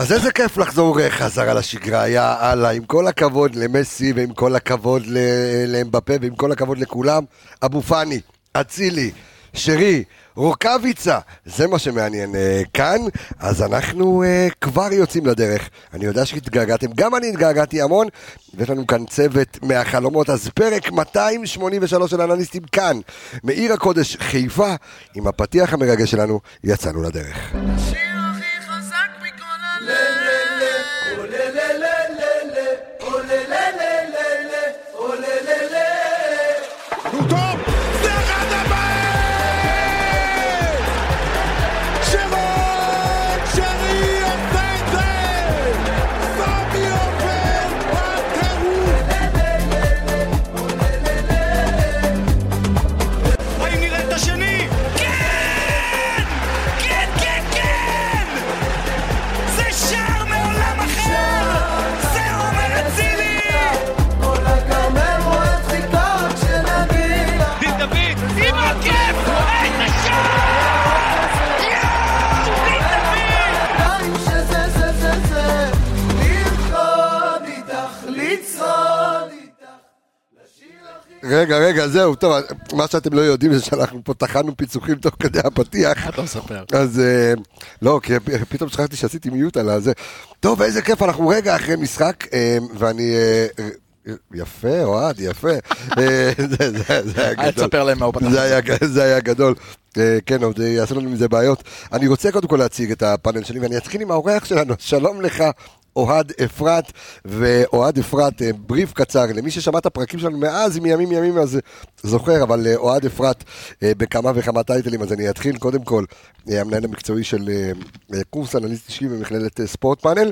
אז איזה כיף לחזור אה, חזרה לשגרה, יא אללה, עם כל הכבוד למסי ועם כל הכבוד ל- לאמבפה ועם כל הכבוד לכולם, אבו פאני, אצילי, שרי, רוקאביצה, זה מה שמעניין אה, כאן, אז אנחנו אה, כבר יוצאים לדרך. אני יודע שהתגעגעתם, גם אני התגעגעתי המון, ויש לנו כאן צוות מהחלומות, אז פרק 283 של אנליסטים כאן, מעיר הקודש חיפה, עם הפתיח המרגש שלנו, יצאנו לדרך. השיר רגע, רגע, זהו, טוב, מה שאתם לא יודעים זה שאנחנו פה טחנו פיצוחים תוך כדי הפתיח. אתה מספר. אז אה, לא, כי פתאום שכחתי שעשיתי מיוט על הזה. טוב, איזה כיף, אנחנו רגע אחרי משחק, אה, ואני... אה, יפה, אוהד, יפה. זה- היה אל גדול. תספר להם מה הוא פתח. זה היה, גדול. כן, עוד יעשו לנו מזה בעיות. אני רוצה קודם כל להציג את הפאנל שלי, ואני אתחיל עם האורח שלנו. שלום לך, אוהד אפרת, ואוהד אפרת, אה, בריף קצר, למי ששמע את הפרקים שלנו מאז, מימים ימים, אז אה, זוכר, אבל אה, אוהד אפרת בכמה וכמה טייטלים, אז אני אתחיל קודם כל, המנהל המקצועי של קורס אנליסט אישי במכללת ספורט פאנל.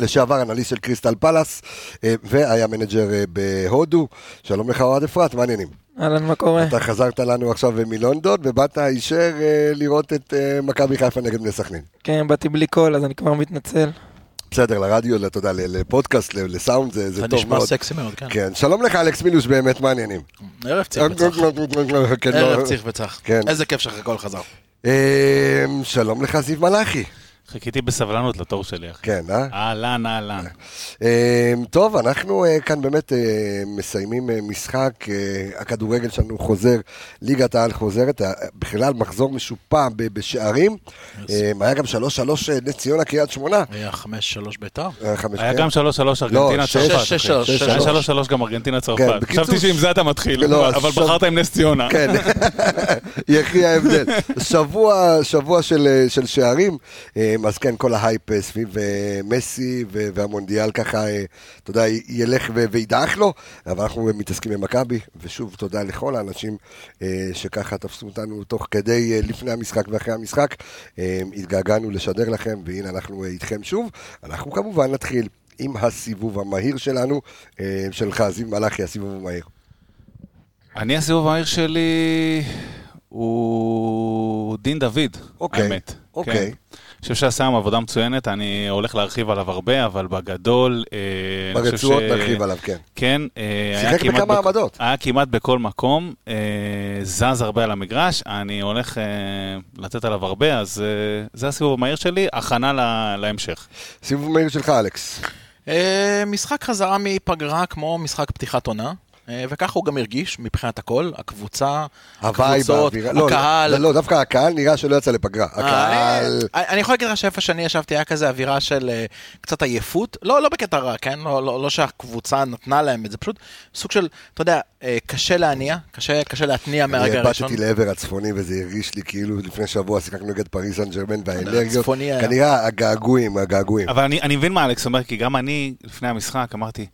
לשעבר אנליסט של קריסטל פלאס, והיה מנג'ר בהודו. שלום לך אוהד אפרת, מה העניינים? אהלן, מה קורה? אתה חזרת לנו עכשיו מלונדון, ובאת הישר אה, לראות את מכבי חיפה נגד בני סכנין. כן, באתי בלי קול, אז אני כבר מתנצל. בסדר, לרדיו, אתה יודע, לפודקאסט, לסאונד, זה זה זה טוב נשמע מאוד. סקסי מאוד, כן. כן, שלום לך אלכס מילוש, באמת, מה העניינים? ערב צריך וצח. כן, לא. ערב צריך וצח. כן. איזה כיף שהכל חזר. אה, שלום לך זיו מלאכי. חיכיתי בסבלנות לתור שלי, אחי. כן, אה? אהלן, אהלן. אה, טוב, אנחנו אה, כאן באמת אה, מסיימים אה, משחק, אה, הכדורגל שלנו חוזר, ליגת העל חוזרת, אה, בכלל מחזור משופע ב- בשערים, אה, היה גם 3-3 אה, נס ציונה קריית שמונה. היה חמש שלוש ביתר. היה כן? גם 3-3 ארגנטינה שש, צרפת. היה שלוש. 3-3 גם ארגנטינה כן, צרפת. בקיצור- חשבתי שעם זה אתה מתחיל, לא, אבל בחרת עם נס ציונה. כן, יחי ההבדל. שבוע, שבוע של, של שערים, אה, אז כן, כל ההייפ אה, סביב אה, מסי והמונדיאל ככה, אה, אתה יודע, ילך וידעך לו, אבל אנחנו מתעסקים במכבי, ושוב, תודה לכל האנשים שככה תפסו אותנו תוך כדי, לפני המשחק ואחרי המשחק. התגעגענו לשדר לכם, והנה אנחנו איתכם שוב. אנחנו כמובן נתחיל עם הסיבוב המהיר שלנו, שלך, זיו מלאכי, הסיבוב המהיר. אני, הסיבוב המהיר שלי הוא דין דוד, אוקיי, האמת. אוקיי. כן. אני חושב שעשה היום עבודה מצוינת, אני הולך להרחיב עליו הרבה, אבל בגדול... אה, ברצועות ש- נרחיב עליו, כן. כן, אה, שיחק בכמה בכ- עמדות. היה כמעט בכל מקום, אה, זז הרבה על המגרש, אני הולך לתת עליו הרבה, אז זה הסיבוב המהיר שלי, הכנה ל- להמשך. סיבוב מהיר שלך, אלכס. משחק חזרה מפגרה כמו משחק פתיחת עונה. אה, וככה הוא גם הרגיש מבחינת הכל, הקבוצה, הקבוצות, האווירה. לא, הקהל. לא, לא, דווקא הקהל נראה שלא יצא לפגרה. הקהל... אה, אני יכול להגיד לך שאיפה שאני ישבתי היה כזה אווירה של אה, קצת עייפות, לא, לא בקטע רע, כן? לא, לא, לא שהקבוצה נתנה להם את זה, פשוט סוג של, אתה יודע, אה, קשה להניע, קשה, קשה להתניע מהרגע אני הראשון. באתי לעבר הצפוני וזה הרגיש לי כאילו לפני שבוע שיחקנו נגד פריס סן ג'רמן והאנרגיות. כנראה הגעגועים, הגעגועים. אבל אני, אני מבין מה אלכס אומר, כי גם אני, לפני המשחק, אמרתי,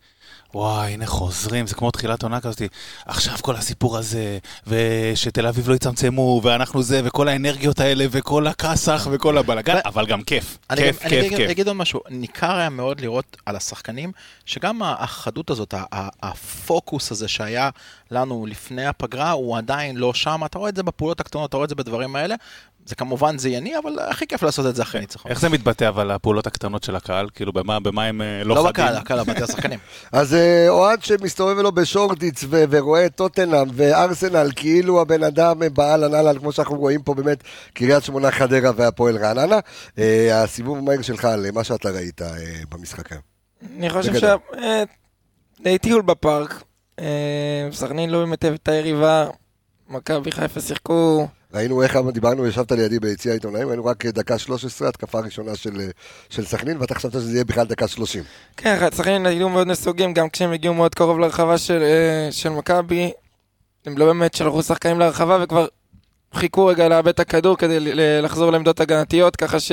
וואי, הנה חוזרים, זה כמו תחילת עונה כזאת, עכשיו כל הסיפור הזה, ושתל אביב לא יצמצמו, ואנחנו זה, וכל האנרגיות האלה, וכל הכסח, וכל הבלאגן, אבל גם כיף, אני, כיף, אני כיף, אגיד, כיף. אגיד עוד משהו, ניכר היה מאוד לראות על השחקנים, שגם החדות הזאת, הפוקוס הזה שהיה לנו לפני הפגרה, הוא עדיין לא שם, אתה רואה את זה בפעולות הקטנות, אתה רואה את זה בדברים האלה, זה כמובן זייני, אבל הכי כיף לעשות את זה אחרי ניצחון. איך זה מתבטא אבל, הפעולות הקטנות של הקהל? כאילו, במה במה הם אה, לא לא חדים? בקהל, הקהל, בתי השחקנים. אז אה, אוהד שמסתובב לו בשורטיץ ו- ורואה את טוטנאם וארסנל כאילו הבן אדם אה, באהלן אהלן, כמו שאנחנו רואים פה באמת, קריית שמונה חדרה והפועל רעננה. אה, הסיבוב המהיר שלך על מה שאתה ראית במשחק היום. אני חושב. ש... די טיול בפארק. סכנין לא באמת את היריבה. מכבי חיפה שיחקו... ראינו איך דיברנו, ישבת לידי ביציע העיתונאים, ראינו רק דקה 13, התקפה ראשונה של, אה, של סכנין, ואתה חשבת שזה יהיה בכלל דקה 30. כן, סכנין היו מאוד נסוגים, גם כשהם הגיעו מאוד קרוב לרחבה של, אה, של מכבי. הם לא באמת שלחו שחקנים לרחבה וכבר חיכו רגע לאבד את הכדור כדי לחזור לעמדות הגנתיות, ככה ש...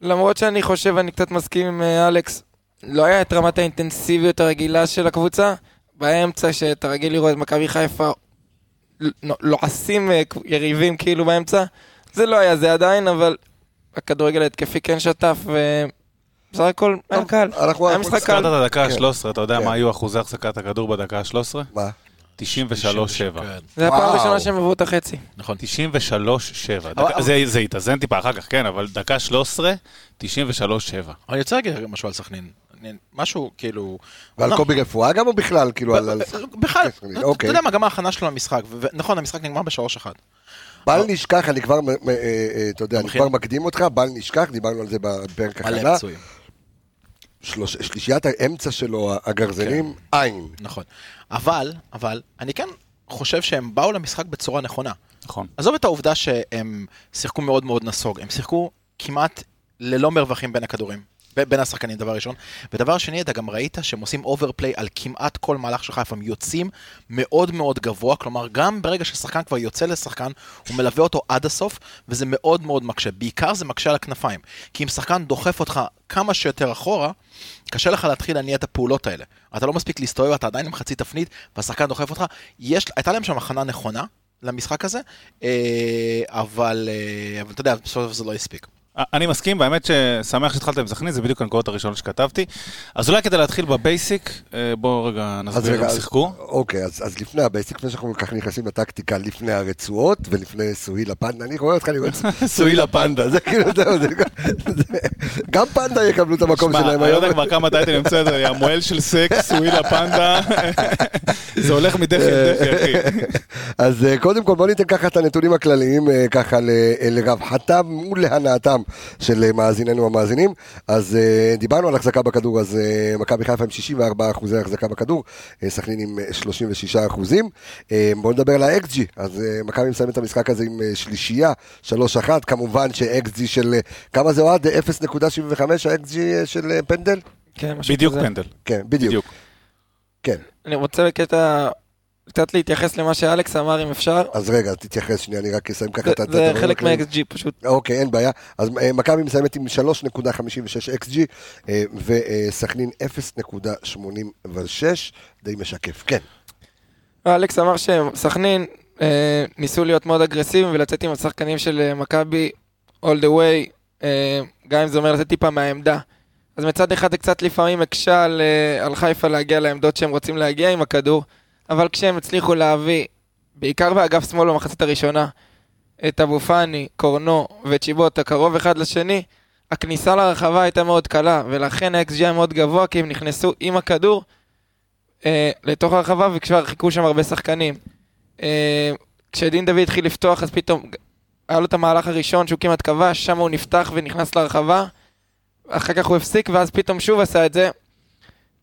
למרות שאני חושב, אני קצת מסכים עם אה, אלכס, לא היה את רמת האינטנסיביות הרגילה של הקבוצה. באמצע, שאתה רגיל לראות את מכבי חיפה לועסים אה, יריבים כאילו באמצע, זה לא היה זה עדיין, אבל הכדורגל ההתקפי כן שטף, ובסך הכל היה קל. אנחנו- היה משחק הזכרת קל. את הדקה כן. ה-13, אתה יודע כן. מה היו אחוזי החזקת הכדור בדקה ה-13? מה? 93-7. כן, זה הפעם. הראשונה שהם עברו את החצי. נכון. 93-7. אבל- דקה- זה זה התאזן טיפה אחר כך, כן, אבל דקה 13, 93-7. אני רוצה להגיד משהו על סכנין. משהו כאילו... ועל לא, קובי רפואה גם או בכלל? כאילו על... על- בכלל, סכנין, אתה אוקיי. יודע מה, גם ההכנה שלו למשחק, ונכון, המשחק נגמר בשלוש אחד. בל נשכח, אני כבר, אה, אה, אתה יודע, אני. כבר מקדים אותך, בל נשכח, דיברנו על זה בפרק הכנה. שלישיית האמצע שלו, הגרזנים, אין. נכון. אבל, אבל, אני כן חושב שהם באו למשחק בצורה נכונה. נכון. עזוב את העובדה שהם שיחקו מאוד מאוד נסוג, הם שיחקו כמעט ללא מרווחים בין הכדורים. בין השחקנים, דבר ראשון. ודבר שני, אתה גם ראית שהם עושים overplay על כמעט כל מהלך של חיפה, הם יוצאים מאוד מאוד גבוה, כלומר, גם ברגע ששחקן כבר יוצא לשחקן, הוא מלווה אותו עד הסוף, וזה מאוד מאוד מקשה. בעיקר זה מקשה על הכנפיים. כי אם שחקן דוחף אותך כמה שיותר אחורה, קשה לך להתחיל להניע את הפעולות האלה. אתה לא מספיק להסתובב, אתה עדיין עם חצי תפנית, והשחקן דוחף אותך. יש, הייתה להם שם הכנה נכונה למשחק הזה, אה, אבל, אה, אבל אתה יודע, בסוף זה לא הספיק. אני מסכים, והאמת ששמח שהתחלת עם סכנין, זה בדיוק הנקודות הראשונות שכתבתי. אז אולי כדי להתחיל ב basic, אה, בואו רגע נסביר איך אז- שיחקו. אוקיי, אז אז לפני ה basic, לפני שאנחנו ככה נכנסים לטקטיקה, לפני הרצועות ולפני סוהיל הפנדה, אני רואה אותך, אני רואה את סוהיל הפנדה, זה כאילו, זהו, זה זה- גם פנדה יקבלו את המקום שלהם אני לא היום. יודע כבר כמה טייטלים בסדר, המועל של סקס, סוויל הפנדה, זה הולך מדחי לדחי, אחי. אז אה, קודם כל בוא ניתן ככה את הנתונים הכלליים אה, ככה לרווחתם ולהנאתם של אה, מאזיננו המאזינים. אז אה, דיברנו על החזקה בכדור, אז אה, מכבי חיפה עם 64 אחוזי החזקה בכדור, סכנין עם אה, 36 אחוזים. בואו נדבר על ה-XG, אז מכבי מסיים את המשחק הזה עם שלישייה, 3-1, כמובן ש-XG של, כמה זה אוהד? 0.75 ה-XG אה, של פנדל? כן, משהו בדיוק כזה. פנדל. כן, בדיוק. בדיוק. כן, אני רוצה בקטע, קצת להתייחס למה שאלכס אמר, אם אפשר. אז רגע, תתייחס שנייה, אני רק אסיים ככה את את זה הדברים חלק. מה-XG פשוט. אוקיי, אין בעיה. אז אה, מכבי מסיימת עם 3.56 XG, אה, וסכנין 0.86, די משקף. כן. אלכס אמר שסכנין אה, ניסו להיות מאוד אגרסיביים ולצאת עם השחקנים של מכבי all the way, גם אם זה אומר לצאת טיפה מהעמדה. אז מצד אחד זה קצת לפעמים הקשה על חיפה להגיע לעמדות שהם רוצים להגיע עם הכדור, אבל כשהם הצליחו להביא, בעיקר באגף שמאל במחצית הראשונה, את אבו פאני, קורנו וצ'יבוטה קרוב אחד לשני, הכניסה לרחבה הייתה מאוד קלה, ולכן ה-XG היה מאוד גבוה, כי הם נכנסו עם הכדור אה, לתוך הרחבה וכבר חיכו שם הרבה שחקנים. אה, כשדין דוד התחיל לפתוח אז פתאום היה לו את המהלך הראשון שהוא כמעט כבש, שם הוא נפתח ונכנס לרחבה, אחר כך הוא הפסיק ואז פתאום שוב עשה את זה.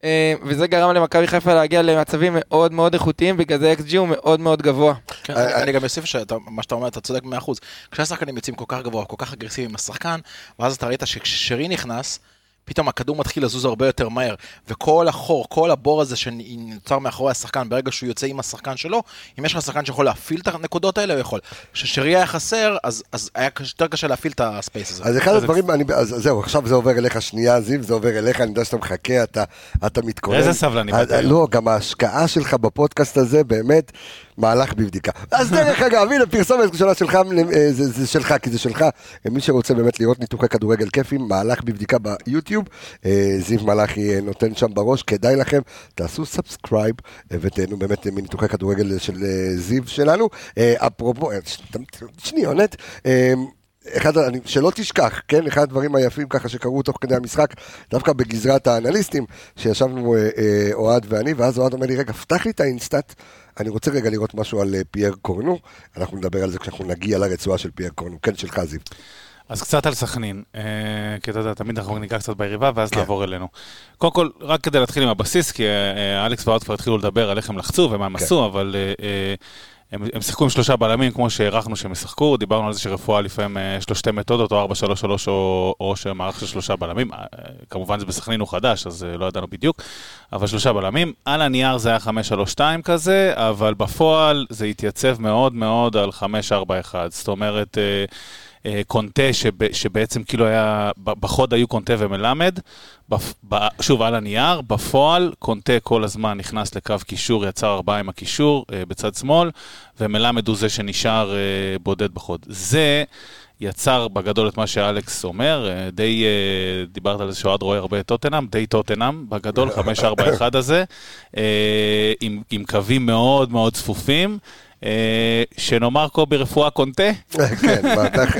אה, וזה גרם למכבי חיפה להגיע למצבים מאוד מאוד איכותיים, בגלל זה XG הוא מאוד מאוד גבוה. כן, אה, אני- גם אוסיף שמה שאתה אומר, אתה צודק מאה אחוז. כשהשחקנים יוצאים כל כך גבוה, כל כך אגרסיביים עם השחקן, ואז אתה ראית שכששרי נכנס, פתאום הכדור מתחיל לזוז הרבה יותר מהר, וכל החור, כל הבור הזה שנוצר מאחורי השחקן, ברגע שהוא יוצא עם השחקן שלו, אם יש לך שחקן שיכול להפעיל את הנקודות האלה, הוא יכול. כששרי היה חסר, אז, אז היה יותר קשה להפעיל את הספייס הזה. אז אחד הדברים, אני, אז זהו, עכשיו זה עובר אליך שנייה, זיו, זה עובר אליך, אני יודע שאתה מחכה, אתה, אתה מתכונן. איזה סבלני אה. לא, גם ההשקעה שלך בפודקאסט הזה, באמת, מהלך בבדיקה. אז דרך אגב, הנה פרסומת ראשונה שלך, אה, זה, זה שלך, כי זה שלך. אה, מי שרוצה באמת לראות ניתוחי כדורגל כיפים, מהלך בבדיקה ביוטיוב, אה, זיו מלאכי נותן שם בראש, כדאי לכם, תעשו subscribe ותהנו באמת מניתוחי כדורגל של זיו שלנו. אפרופו, שניונת. אחד, אני- שלא תשכח, כן, אחד הדברים היפים ככה שקרו תוך כדי המשחק, דווקא בגזרת האנליסטים, שישבנו אה, אה, אוהד ואני, ואז אוהד אומר לי, רגע, פתח לי את ה InStat, אני רוצה רגע לראות משהו על אה, פייר קורנו, אנחנו נדבר על זה כשאנחנו נגיע לרצועה של פייר קורנו, כן, שלך זיו. אז קצת על סכנין, אה, כי אתה יודע, תמיד אנחנו ניגע קצת ביריבה ואז כן. נעבור אלינו. קודם כל, רק כדי להתחיל עם הבסיס, כי אה, אלכס ואוהד כבר התחילו לדבר על איך הם לחצו ומה הם כן. עשו, אבל אה, אה, הם הם שיחקו עם שלושה בלמים כמו שהערכנו שהם ישחקו, דיברנו על זה שרפואה לפעמים אה, יש לו שתי מתודות, או 4-3-3 או או שמערך של שלושה בלמים. אה, כמובן זה בסכנין הוא חדש, אז אה, לא ידענו בדיוק, אבל שלושה בלמים. על הנייר זה היה 5-3-2 כזה, אבל בפועל זה התייצב מאוד מאוד על 5-4-1. זאת אומרת... אה, קונטה, שב, שבעצם כאילו היה, בחוד היו קונטה ומלמד, בפ, ב, שוב על הנייר, בפועל קונטה כל הזמן נכנס לקו קישור, יצר ארבעה עם הקישור אה, בצד שמאל, ומלמד הוא זה שנשאר אה, בודד בחוד. זה יצר בגדול את מה שאלכס אומר, די, דיברת על זה שאוהד רואה הרבה את טוטנאם, די טוטנאם בגדול, 5-4-1 הזה, עם, עם קווים מאוד מאוד צפופים. אה, שנאמר קובי רפואה קונטה, כן,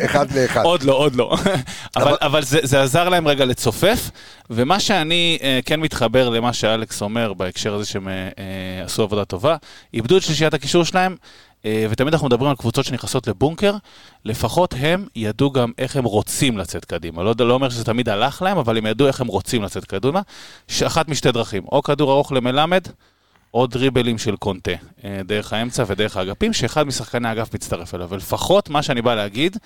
אחד לאחד. עוד לא, עוד לא. אבל, אבל זה, זה עזר להם רגע לצופף, ומה שאני אה, כן מתחבר למה שאלכס אומר בהקשר הזה שהם אה, עשו עבודה טובה, איבדו את שלישיית הקישור שלהם, ותמיד אנחנו מדברים על קבוצות שנכנסות לבונקר, לפחות הם ידעו גם איך הם רוצים לצאת קדימה. לא, לא אומר שזה תמיד הלך להם, אבל הם ידעו איך הם רוצים לצאת קדימה. אחת משתי דרכים, או כדור ארוך למלמד, או דריבלים של קונטה, אה, דרך האמצע ודרך האגפים, שאחד משחקני האגף מצטרף אליו. ולפחות מה שאני בא להגיד,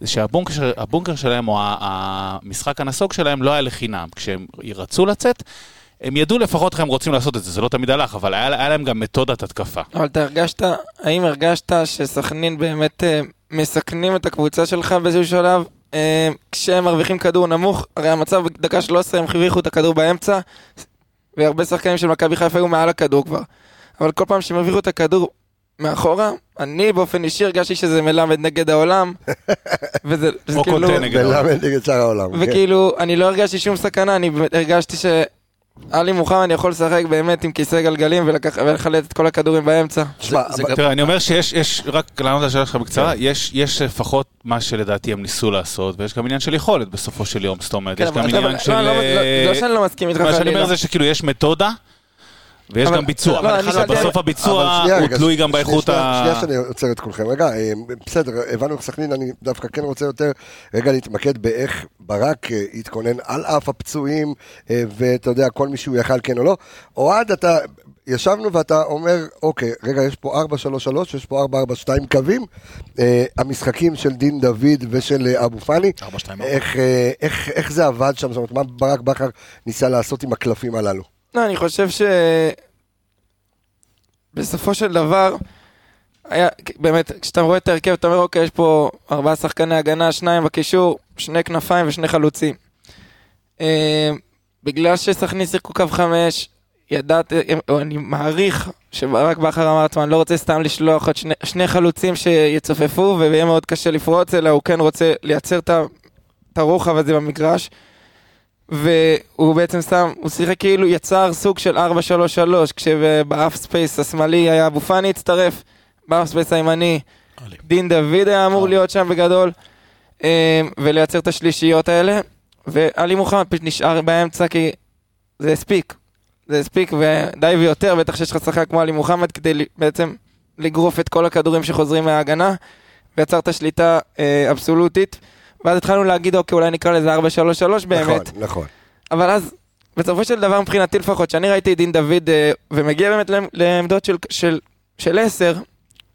זה שהבונקר של- הבונקר שלהם, או המשחק הנסוג שלהם, לא היה לחינם. כשהם רצו לצאת, הם ידעו לפחות איך הם רוצים לעשות את זה, זה לא תמיד הלך, אבל היה, היה להם גם מתודת התקפה. אבל אתה הרגשת, האם הרגשת שסכנין באמת אה, מסכנים את הקבוצה שלך באיזשהו שלב? אה, כשהם מרוויחים כדור נמוך, הרי המצב בדקה 13 הם הרוויחו את הכדור באמצע, והרבה שחקנים של מכבי חיפה היו מעל הכדור כבר. אבל כל פעם שהם הרוויחו את הכדור מאחורה, אני באופן אישי הרגשתי שזה מלמד נגד העולם, וזה זה או כאילו... קונטה נגד העולם. ולמד נגד שאר העולם. כן. וכאילו, אני לא הרגשתי שום סכנה, אני הרגשתי שעלי מוחמד יכול לשחק באמת עם כיסא גלגלים ולחלט את כל הכדורים באמצע. תראה, אני אומר שיש, יש, רק לענות על השאלה שלך בקצרה, יש, יש לפחות מה שלדעתי הם ניסו לעשות, ויש גם עניין של יכולת בסופו של יום, זאת אומרת, יש כן, גם אבל- עניין לא, של... לא, לא, אה, לא שאני לא מסכים איתך מה שאני. אומר זה שכאילו יש מתודה, ויש גם ביצוע, לא, בסוף הביצוע הוא תלוי גם באיכות ה... שנייה שאני עוצר את כולכם. רגע, אה, בסדר, הבנו את סכנין, אני דווקא כן רוצה יותר רגע להתמקד באיך ברק אה, התכונן על אף הפצועים, ואתה יודע, כל מי שהוא יכל כן או לא. אוהד, אתה, ישבנו ואתה אומר, אוקיי, רגע, יש פה 4-3-3, יש פה 4-4-2 קווים. אה, המשחקים של דין דוד ושל אה, אבו פאני, 4-2-4. איך, אה, איך, איך זה עבד שם? זאת אומרת, מה ברק בכר ניסה לעשות עם הקלפים הללו? לא, אני חושב ש... בסופו של דבר, היה, באמת, כשאתה רואה את ההרכב, אתה אומר, אוקיי, יש פה ארבעה שחקני הגנה, שניים בקישור, שני כנפיים ושני חלוצים. אה, בגלל שסכנין שיחקו קו חמש, ידעת, אה, או אני מעריך שברק בכר אמר לעצמו, אני לא רוצה סתם לשלוח עוד שני, שני חלוצים שיצופפו ויהיה מאוד קשה לפרוץ, אלא הוא כן רוצה לייצר את הרוחב הזה במגרש. והוא בעצם שם, הוא שיחק כאילו יצר סוג של 4-3-3, כשב half space השמאלי היה אבו פאני הצטרף, ב half space הימני עלי. דין דוד היה אמור אה. להיות שם בגדול, אה, ולייצר את השלישיות האלה, ועלי מוחמד נשאר באמצע כי זה הספיק, זה הספיק ודי ויותר, בטח שיש לך שחקן כמו עלי מוחמד כדי בעצם לגרוף את כל הכדורים שחוזרים מההגנה, ויצרת שליטה אה, אבסולוטית. ואז התחלנו להגיד, אוקיי, אולי נקרא לזה 4-3-3 באמת. נכון, נכון. אבל אז, בסופו של דבר, מבחינתי לפחות, שאני ראיתי את דין דוד אה, ומגיע באמת לעמ- לעמדות של, של, של 10,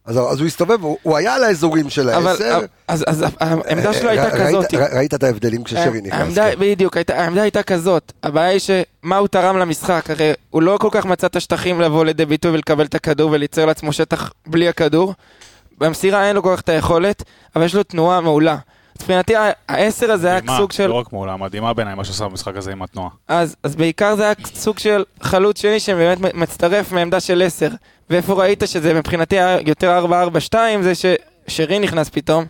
אז, אז הוא הסתובב, הוא, הוא היה על האזורים של אבל העשר. אז, אז העמדה שלו הייתה ר- ראית- כזאת. ר- ראית את ההבדלים כששרי נכנס. העמדה, כן. בדיוק, הייתה, העמדה הייתה כזאת. הבעיה היא שמה הוא תרם למשחק, הרי הוא לא כל כך מצא את השטחים לבוא לידי ביטוי ולקבל את הכדור וליצור לעצמו שטח בלי הכדור. במסירה אין לו כל כך את היכולת, אבל יש לו תנועה מעולה. מבחינתי העשר הזה היה סוג של... לא רק מעולה, מדהימה בעיניי מה שעשה במשחק הזה עם התנועה. אז, אז בעיקר זה היה סוג של חלוץ שני שבאמת מצטרף מעמדה של 10. ואיפה ראית שזה מבחינתי יותר 4-4-2, זה ששרי נכנס פתאום,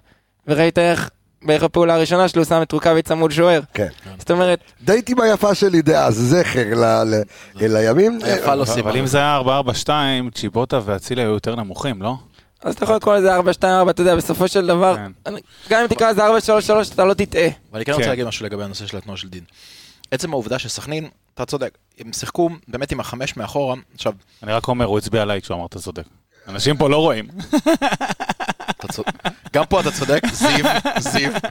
וראית איך, בערך הפעולה הראשונה שלו, שם את רוקאביץ צמוד שוער. כן. זאת אומרת, דייטים היפה שלי דאז, זכר לימים. יפה לא סימן. אבל אם זה היה 4-4-2, צ'יבוטה ואצילי היו יותר נמוכים, לא? אז אתה יכול לקרוא לזה 4-2-4, אתה יודע, בסופו של דבר, כן. אני- גם אם תקרא לזה 4-3-3, אתה לא תטעה. ואני כן כן. רוצה להגיד משהו לגבי הנושא של התנועה של דין. עצם העובדה שסכנין, אתה צודק, הם שיחקו באמת עם החמש מאחורה, עכשיו, אני רק אומר, הוא הצביע עליי כשהוא אמר אתה צודק. אנשים פה לא רואים. גם פה אתה צודק, זיו, זיו.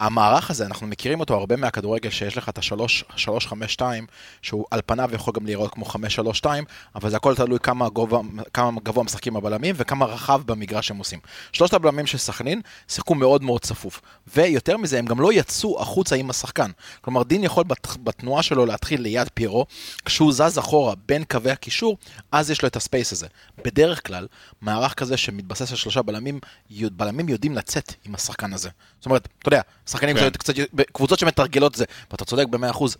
המערך הזה, אנחנו מכירים אותו הרבה מהכדורגל, שיש לך את ה-3-5-2, שהוא על פניו יכול גם להיראות כמו 5-3-2, אבל זה הכל תלוי כמה גובה, כמה גבוה משחקים הבלמים וכמה רחב במגרש הם עושים. שלושת הבלמים של סכנין שיחקו מאוד מאוד צפוף, ויותר מזה, הם גם לא יצאו החוצה עם השחקן. כלומר, דין יכול בת, בתנועה שלו להתחיל ליד פיירו, כשהוא זז אחורה בין קווי הקישור, אז יש לו את הספייס הזה. בדרך כלל, מערך כזה שמתבסס על שלושה בלמים, בלמים יודעים לצאת עם השחקן הזה. זאת אומרת, אתה יודע, שחקנים כן. קצת, קצת, קבוצות שמתרגלות את זה, ואתה צודק במאה אחוז,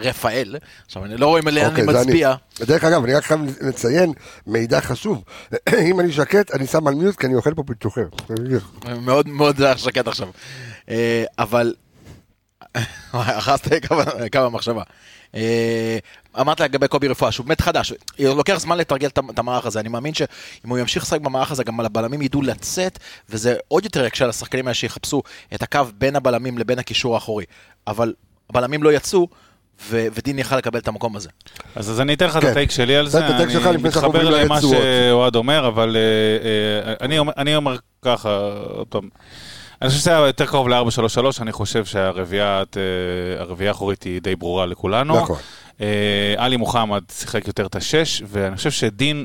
רפאל, עכשיו אני לא רואה לאן אני אוקיי, זה מצביע, דרך אגב, אני רק חייב לציין מידע חשוב. אם אני שקט, אני שם על מיוט כי אני אוכל פה פיצוחים. מאוד מאוד שקט עכשיו. אה, אבל, אחזת כמה מחשבה. אה, אמרת לגבי קובי רפואה, שהוא באמת חדש, לוקח זמן לתרגל את את המערך הזה, אני מאמין שאם הוא ימשיך לשחק במערך הזה, גם הבלמים ידעו לצאת, וזה עוד יותר יקשה על השחקנים האלה שיחפשו את הקו בין הבלמים לבין הקישור האחורי. אבל הבלמים לא יצאו, ו- ודין יכל לקבל את המקום הזה. אז, אז אני אתן לך את כן. הטייק שלי על זה, את אני מתחבר עוברים למה. שאוהד אומר, אבל אה, אה, אני, אומר, אני אומר ככה, עוד פעם, אני חושב שזה היה יותר קרוב ל-4-3-3, אני חושב שהרביעייה אה, האחורית היא די ברורה לכולנו. נכון. אה, עלי מוחמד שיחק יותר את השש, ואני חושב שדין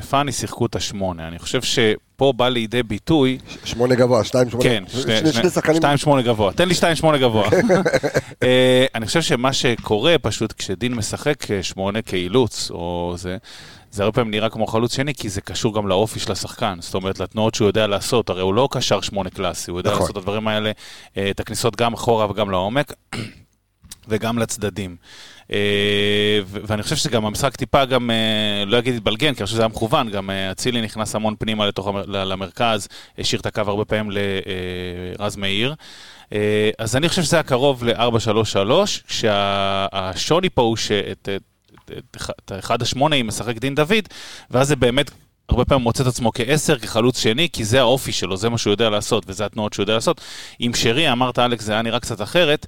ופאני שיחקו את השמונה. אני חושב שפה בא לידי ביטוי שמונה גבוה, שתיים שמונה. כן, שני- שחקנים. 2-8 גבוה. תן לי 2-8 גבוה. אה, אני חושב שמה שקורה פשוט כשדין משחק אה, שמונה כאילוץ, או זה, זה הרבה פעמים נראה כמו חלוץ שני, כי זה קשור גם לאופי של השחקן. זאת אומרת, לתנועות שהוא יודע לעשות. הרי הוא לא קשר שמונה קלאסי, הוא יודע נכון. לעשות את הדברים האלה, אה, את הכניסות גם אחורה וגם לעומק. וגם לצדדים. אה, ואני חושב שגם המשחק טיפה גם, אה, לא אגיד התבלגן, כי אני חושב שזה היה מכוון, גם אצילי נכנס המון פנימה לתוך, למרכז, השאיר את הקו הרבה פעמים לרז מאיר. אז אני חושב שזה היה קרוב ל-4-3-3, כשהשוני פה הוא שאת את, את, את, את אחד השמונה משחק דין דוד, ואז זה באמת הרבה פעמים מוצא את עצמו כעשר, כחלוץ שני, כי זה האופי שלו, זה מה שהוא יודע לעשות, וזה התנועות שהוא יודע לעשות. עם שרי, אמרת אלכס, זה היה נראה קצת אחרת,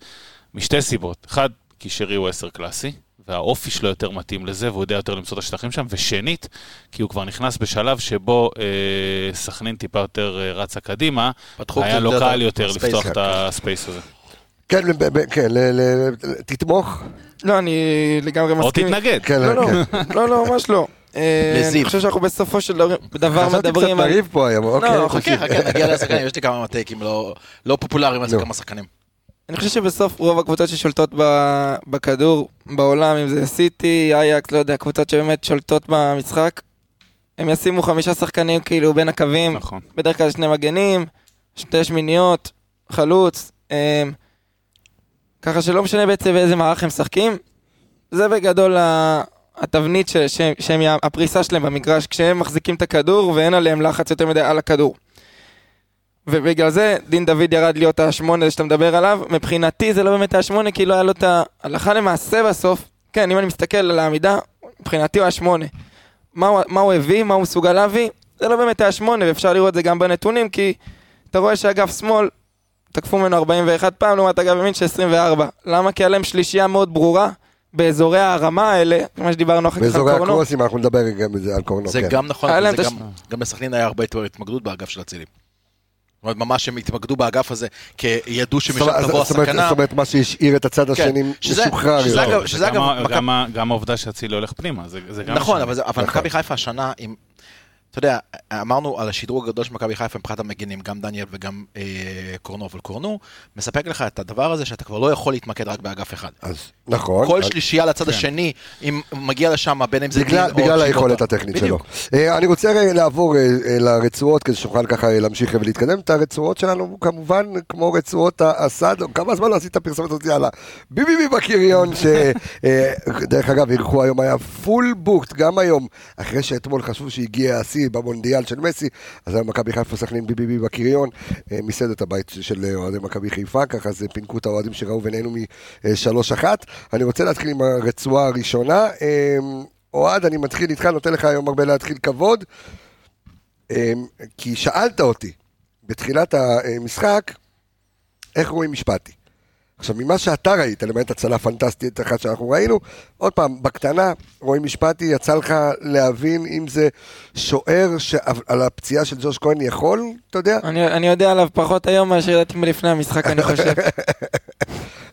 משתי סיבות. אחד, כי שרי הוא עשר קלאסי, והאופי שלו יותר מתאים לזה, והוא יודע יותר למצוא את השטחים שם, ושנית, כי הוא כבר נכנס בשלב שבו אה, סכנין טיפה יותר אה, רצה קדימה, היה לו קל יותר לפתוח כן. את הספייס הזה. כן, כן, תתמוך. לא, אני לגמרי או מסכים. תתנגד. כן, לא, לא, כן. לא, לא, ממש לא. אה. אני חושב שאנחנו בסופו של דבר- דבר חשבתי קצת מדברים על... לריב פה היום, אוקיי. לא, חכה, חכה, נגיע לשחקנים, יש לי כמה טייקים לא לא פופולריים על. כמה שחקנים. אני חושב שבסוף רוב הקבוצות ששולטות בכדור בעולם, אם זה סיטי, אייקס, לא יודע, קבוצות שבאמת שולטות במשחק, הם ישימו חמישה שחקנים כאילו בין הקווים, נכון. בדרך כלל שני מגנים, שתי שמיניות, חלוץ, אמ, ככה שלא משנה בעצם באיזה מערך הם משחקים, זה בגדול ה- התבנית ש- ש- שהם, הפריסה שלהם במגרש, כשהם מחזיקים את הכדור ואין עליהם לחץ יותר מדי על הכדור. ובגלל זה דין דוד ירד להיות השמונה שאתה מדבר עליו, מבחינתי זה לא באמת השמונה, כי לא היה לו את ההלכה למעשה בסוף, כן, אם אני מסתכל על העמידה, מבחינתי הוא השמונה. מה הוא, מה הוא הביא, מה הוא מסוגל להביא, זה לא באמת היה שמונה, ואפשר לראות את זה גם בנתונים, כי אתה רואה שאגף שמאל, תקפו ממנו 41 פעם, לעומת אגף ימין של 24. למה? כי היה להם שלישייה מאוד ברורה באזורי הרמה האלה, מה שדיברנו אחר כך על באזורי קורנו. הקרוסים, אנחנו נדבר גם בזה על קורנו. זה כן. גם נכון, אבל זה את גם- גם בסכנין היה הרבה יותר התמקדות באגף של אצילי. זאת אומרת, ממש הם התמקדו באגף הזה, כי ידעו שמשם תבוא הסכנה. זאת אומרת, מה שהשאיר את הצד כן, השני משוחרר. שזה. אגב- אגב, גם העובדה שאצילי הולך פנימה, זה זה גם... נכון. אבל אבל מכבי חיפה השנה. אתה יודע, אמרנו על השדרוג הגדול של מכבי חיפה מבחינת המגינים, גם דניאל וגם אה, קורנו, אבל קורנו מספק לך את הדבר הזה שאתה כבר לא יכול להתמקד רק באגף אחד. אז נכון. כל אז- שלישייה לצד השני, אם מגיע לשם, בין אם זה בגלל, דין או בגלל. היכולת הטכנית שלו. אה, אני רוצה לעבור אה, אה, לרצועות כדי שנוכל ככה אה, להמשיך ולהתקדם. את הרצועות שלנו כמובן כמו רצועות הסד, כמה זמן לא עשית פרסומת הזאת יאללה. ביבי ביבי בקריון, שדרך אגב אירחו היום היה פול בוקט, גם היום, אחרי שאתמול חשבו שהגיע השיא במונדיאל של מסי, אז היום מכבי חיפה סכנין ביבי ביבי בקריון, אה, מסעדת הבית של אה, אוהדי מכבי חיפה, ככה זה פינקו את האוהדים שראו ונהנו משלוש אחת. אני רוצה להתחיל עם הרצועה הראשונה. אה, אוהד, אני מתחיל איתך, נותן לך היום הרבה להתחיל כבוד, אמ, כי שאלת אותי בתחילת המשחק, איך רואים משפטי. עכשיו, ממה שאתה ראית, למעט הצלה פנטסטית אחת שאנחנו ראינו, עוד פעם, בקטנה, רואים משפטי, יצא לך להבין אם זה שוער שעל הפציעה של ג'וש כהן יכול, אתה יודע? אני, אני יודע עליו פחות היום מאשר ידעתי מלפני המשחק, אני חושב.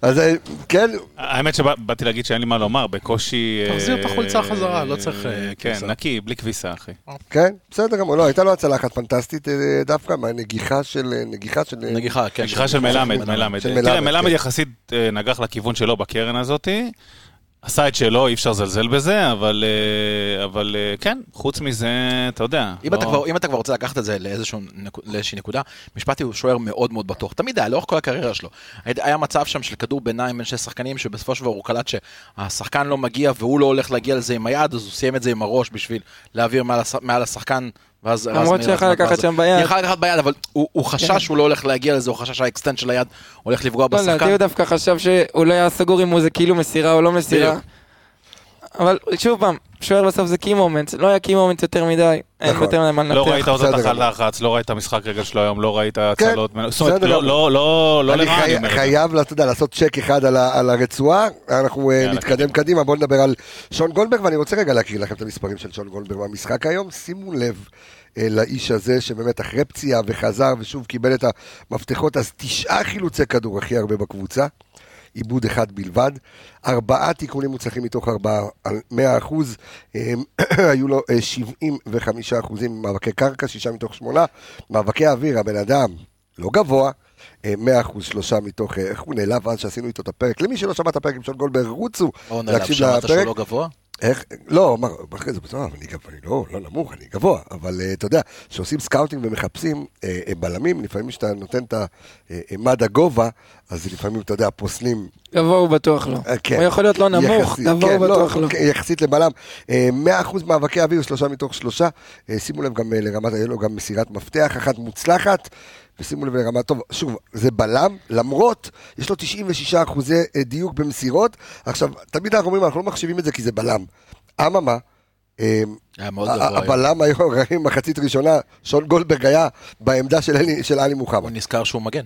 אז אה, כן, האמת שבאתי להגיד שאין לי מה לומר, בקושי... תחזיר את אה, החולצה חזרה, לא צריך, אה, כן, כביסה. נקי, בלי כביסה, אחי. כן, בסדר גמור, לא, הייתה לו הצלה אחת פנטסטית אה, דווקא מהנגיחה של, נגיחה של... נגיחה, כן. נגיחה של מלמד, מלמד. תראה, מלמד, מלמד כן. יחסית אה, נגח לכיוון שלו בקרן הזאתי. עשה את שלו, אי אפשר לזלזל בזה, אבל אה, אבל, אה, כן, חוץ מזה, אתה יודע. אם לא- אתה, כבר, אם אתה כבר רוצה לקחת את זה לאיזשהו, לאיזושהי נקודה, משפתי הוא שוער מאוד מאוד בטוח. תמיד היה, לאורך כל הקריירה שלו. היה מצב שם של כדור ביניים בין שני שחקנים, שבסופו של דבר הוא קלט שהשחקן לא מגיע והוא לא הולך להגיע לזה עם היד, אז הוא סיים את זה עם הראש בשביל להעביר מעל, הש... מעל השחקן. ואז למרות נתן לקחת. שם ביד. יכל לקחת ביד, אבל הוא, הוא חשש כן. שהוא לא הולך להגיע לזה, הוא חשש שה extent של היד הולך לפגוע לא, לדעתי בשחקן. הוא דווקא חשב שהוא לא היה סגור אם הוא זה כאילו מסירה או לא מסירה. אבל שוב פעם, שוער בסוף זה key moment, לא היה key moment יותר מדי, אין נכון. יותר מדי מה לא ראית לנתח. אותו בסדר תחת גמור. לחץ, לא ראית משחק רגל שלו היום, לא ראית כן, הצלות. זאת אומרת, לא-. לא לא- לא אני חי- אני אומר זה. חייב, אתה יודע, לעשות צ'ק אחד על הרצועה, אנחנו אה, נתקדם קדימה, בואו נדבר על שון גולדברג, ואני רוצה רגע להקריא לכם את המספרים של שון גולדברג במשחק היום, שימו לב אה, לאיש הזה, שבאמת אחרי פציעה וחזר ושוב קיבל את המפתחות, אז תשעה חילוצי כדור הכי הרבה בקבוצה. עיבוד אחד בלבד, ארבעה תיקונים מוצלחים מתוך ארבעה, על 100 אחוז, היו לו אה, 75 אחוזים מאבקי קרקע, שישה מתוך שמונה, מאבקי אוויר, הבן אדם לא גבוה, אה, 100 אחוז, שלושה מתוך, אה, איך הוא נעלב אז שעשינו איתו את הפרק, למי שלא שמע את הפרק עם שון גולדברג, רוצו או נעלב להקשיב שמעת שהוא לפרק. לא גבוה? איך, לא, אמר, אחרי זה, בסדר, אני, גב- אני לא, לא נמוך, אני גבוה, אבל אה, אתה יודע, כשעושים scouting ומחפשים אה, בלמים, לפעמים כשאתה נותן את המד הגובה, אז לפעמים, אתה יודע, פוסלים גבוה הוא בטוח לא. כן. הוא יכול להיות לא נמוך, יחסית, גבוה כן, הוא בטוח לא. כן, יחסית לבלם. אה, 100% מאבקי אוויר, שלושה מתוך שלושה. שימו לב גם לרמת, היה לו גם מסירת מפתח אחת מוצלחת. ושימו לב לרמה טוב, שוב, זה בלם, למרות, יש לו 96 אחוזי אה, דיוק במסירות. עכשיו, תמיד אנחנו אומרים, אנחנו לא מחשיבים את זה כי זה בלם. אממה, אה, היה מאוד גבוה. היום. הבלם היום, ראינו מחצית ראשונה, שון גולדברג היה בעמדה של עלי- של עלי הוא מוחמד. נזכר שהוא מגן.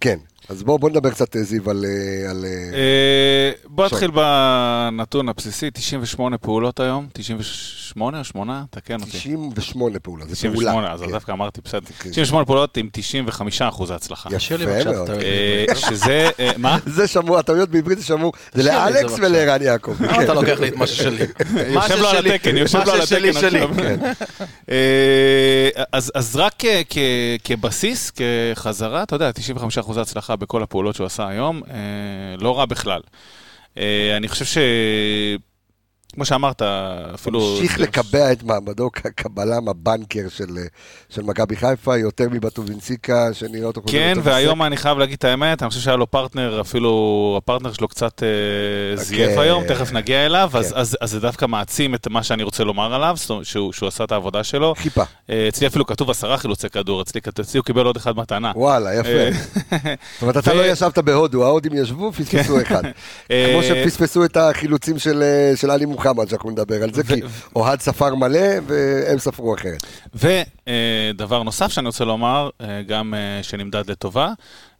כן, אז בואו בוא נדבר קצת, אה, זיו, על... אה, על אה, בוא. נתחיל בנתון הבסיסי, 98 פעולות היום, 98 או 8? תקן אותי. 98 פעולות, זה פעולה. 98, אז כן. דווקא אמרתי, בסדר. כן. 98 פעולות עם 95 אחוז הצלחה. יפה מאוד. אה. שזה, אה, מה? זה שמור, הטעויות בעברית זה שמור, זה לאלכס. ולערן יעקב. למה אתה לוקח לי את מה ששלי? מה יושב לו על התקן, יושב לו על התקן שלי. עכשיו. אה, אז רק כ- כבסיס, כחזרה, אתה יודע, 95 אחוזי הצלחה בכל הפעולות שהוא עשה היום, אה, לא רע בכלל. אה, אני חושב ש... כמו שאמרת, אפילו... המשיך לקבע את מעמדו כבלם הבנקר של, של מכבי חיפה, יותר מבטובינסיקה, שנראה אותו חוזר כן, והיום אני חייב להגיד את האמת, אני חושב שהיה לו פרטנר, אפילו הפרטנר שלו קצת אה, זייף כן. היום, תכף נגיע אליו, אז- כן. אז אז זה דווקא מעצים את מה שאני רוצה לומר עליו, שהוא שהוא עשה את העבודה שלו. חיפה. אה, אצלי אפילו כתוב עשרה חילוצי כדור, אצלי הוא קיבל עוד אחד מתנה. וואלה, יפה. אה, זאת אומרת, אתה לא ישבת בהודו, ההודים ישבו, פספסו אחד. אה, כמו שפספסו את החילוצים של עלי מוחמד, שאנחנו נדבר על זה, ו- כי אוהד ספר מלא, והם ספרו אחרת. ודבר נוסף שאני רוצה לומר, אה, גם אה, שנמדד לטובה,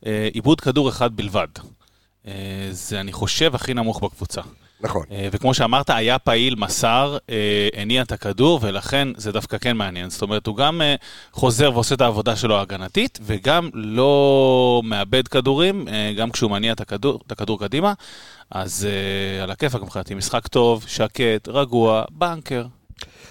אה, עיבוד כדור אחד בלבד. זה, אני חושב, הכי נמוך בקבוצה. נכון. אה, וכמו שאמרת, היה פעיל, מסר, אה, הניע את הכדור, ולכן זה דווקא כן מעניין. זאת אומרת, הוא גם אה, חוזר ועושה את העבודה שלו ההגנתית, וגם לא מאבד כדורים, גם כשהוא מניע את הכדור, את הכדור קדימה. אז על הכיפאק מבחינתי, משחק טוב, שקט, רגוע, בנקר.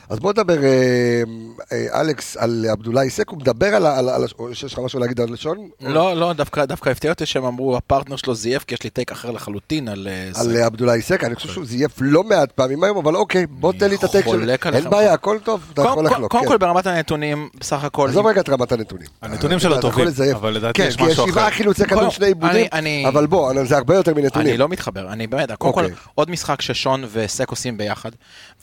אז בוא נדבר, אה, אה, אלכס, על עבדולאי סק, הוא מדבר על ה... על על שיש לך משהו להגיד על לשון? לא, לא, דווקא דווקא הפתיע אותי שהם אמרו, הפרטנר שלו זייף, כי יש לי טייק אחר לחלוטין על... אה, על עבדולאי סק, אני חושב שהוא זייף לא מעט פעמים היום, אבל אוקיי, בוא תן לי את הטייק שלו. אין. בעיה, הכל טוב, אתה יכול לחלוק. קודם כן. כל ברמת הנתונים, בסך הכל... עזוב רגע את רמת הנתונים. הנתונים שלו טובים. אבל לדעתי כן, יש כי יש משהו שבעה אחר. חילוצי כדור, שני עיבודים, אני- אני- אבל בוא, זה הרבה יותר מנתונים. אני לא מתחבר, אני באמת, קודם כל אוקיי. עוד משחק ששון וסק עושים ביחד,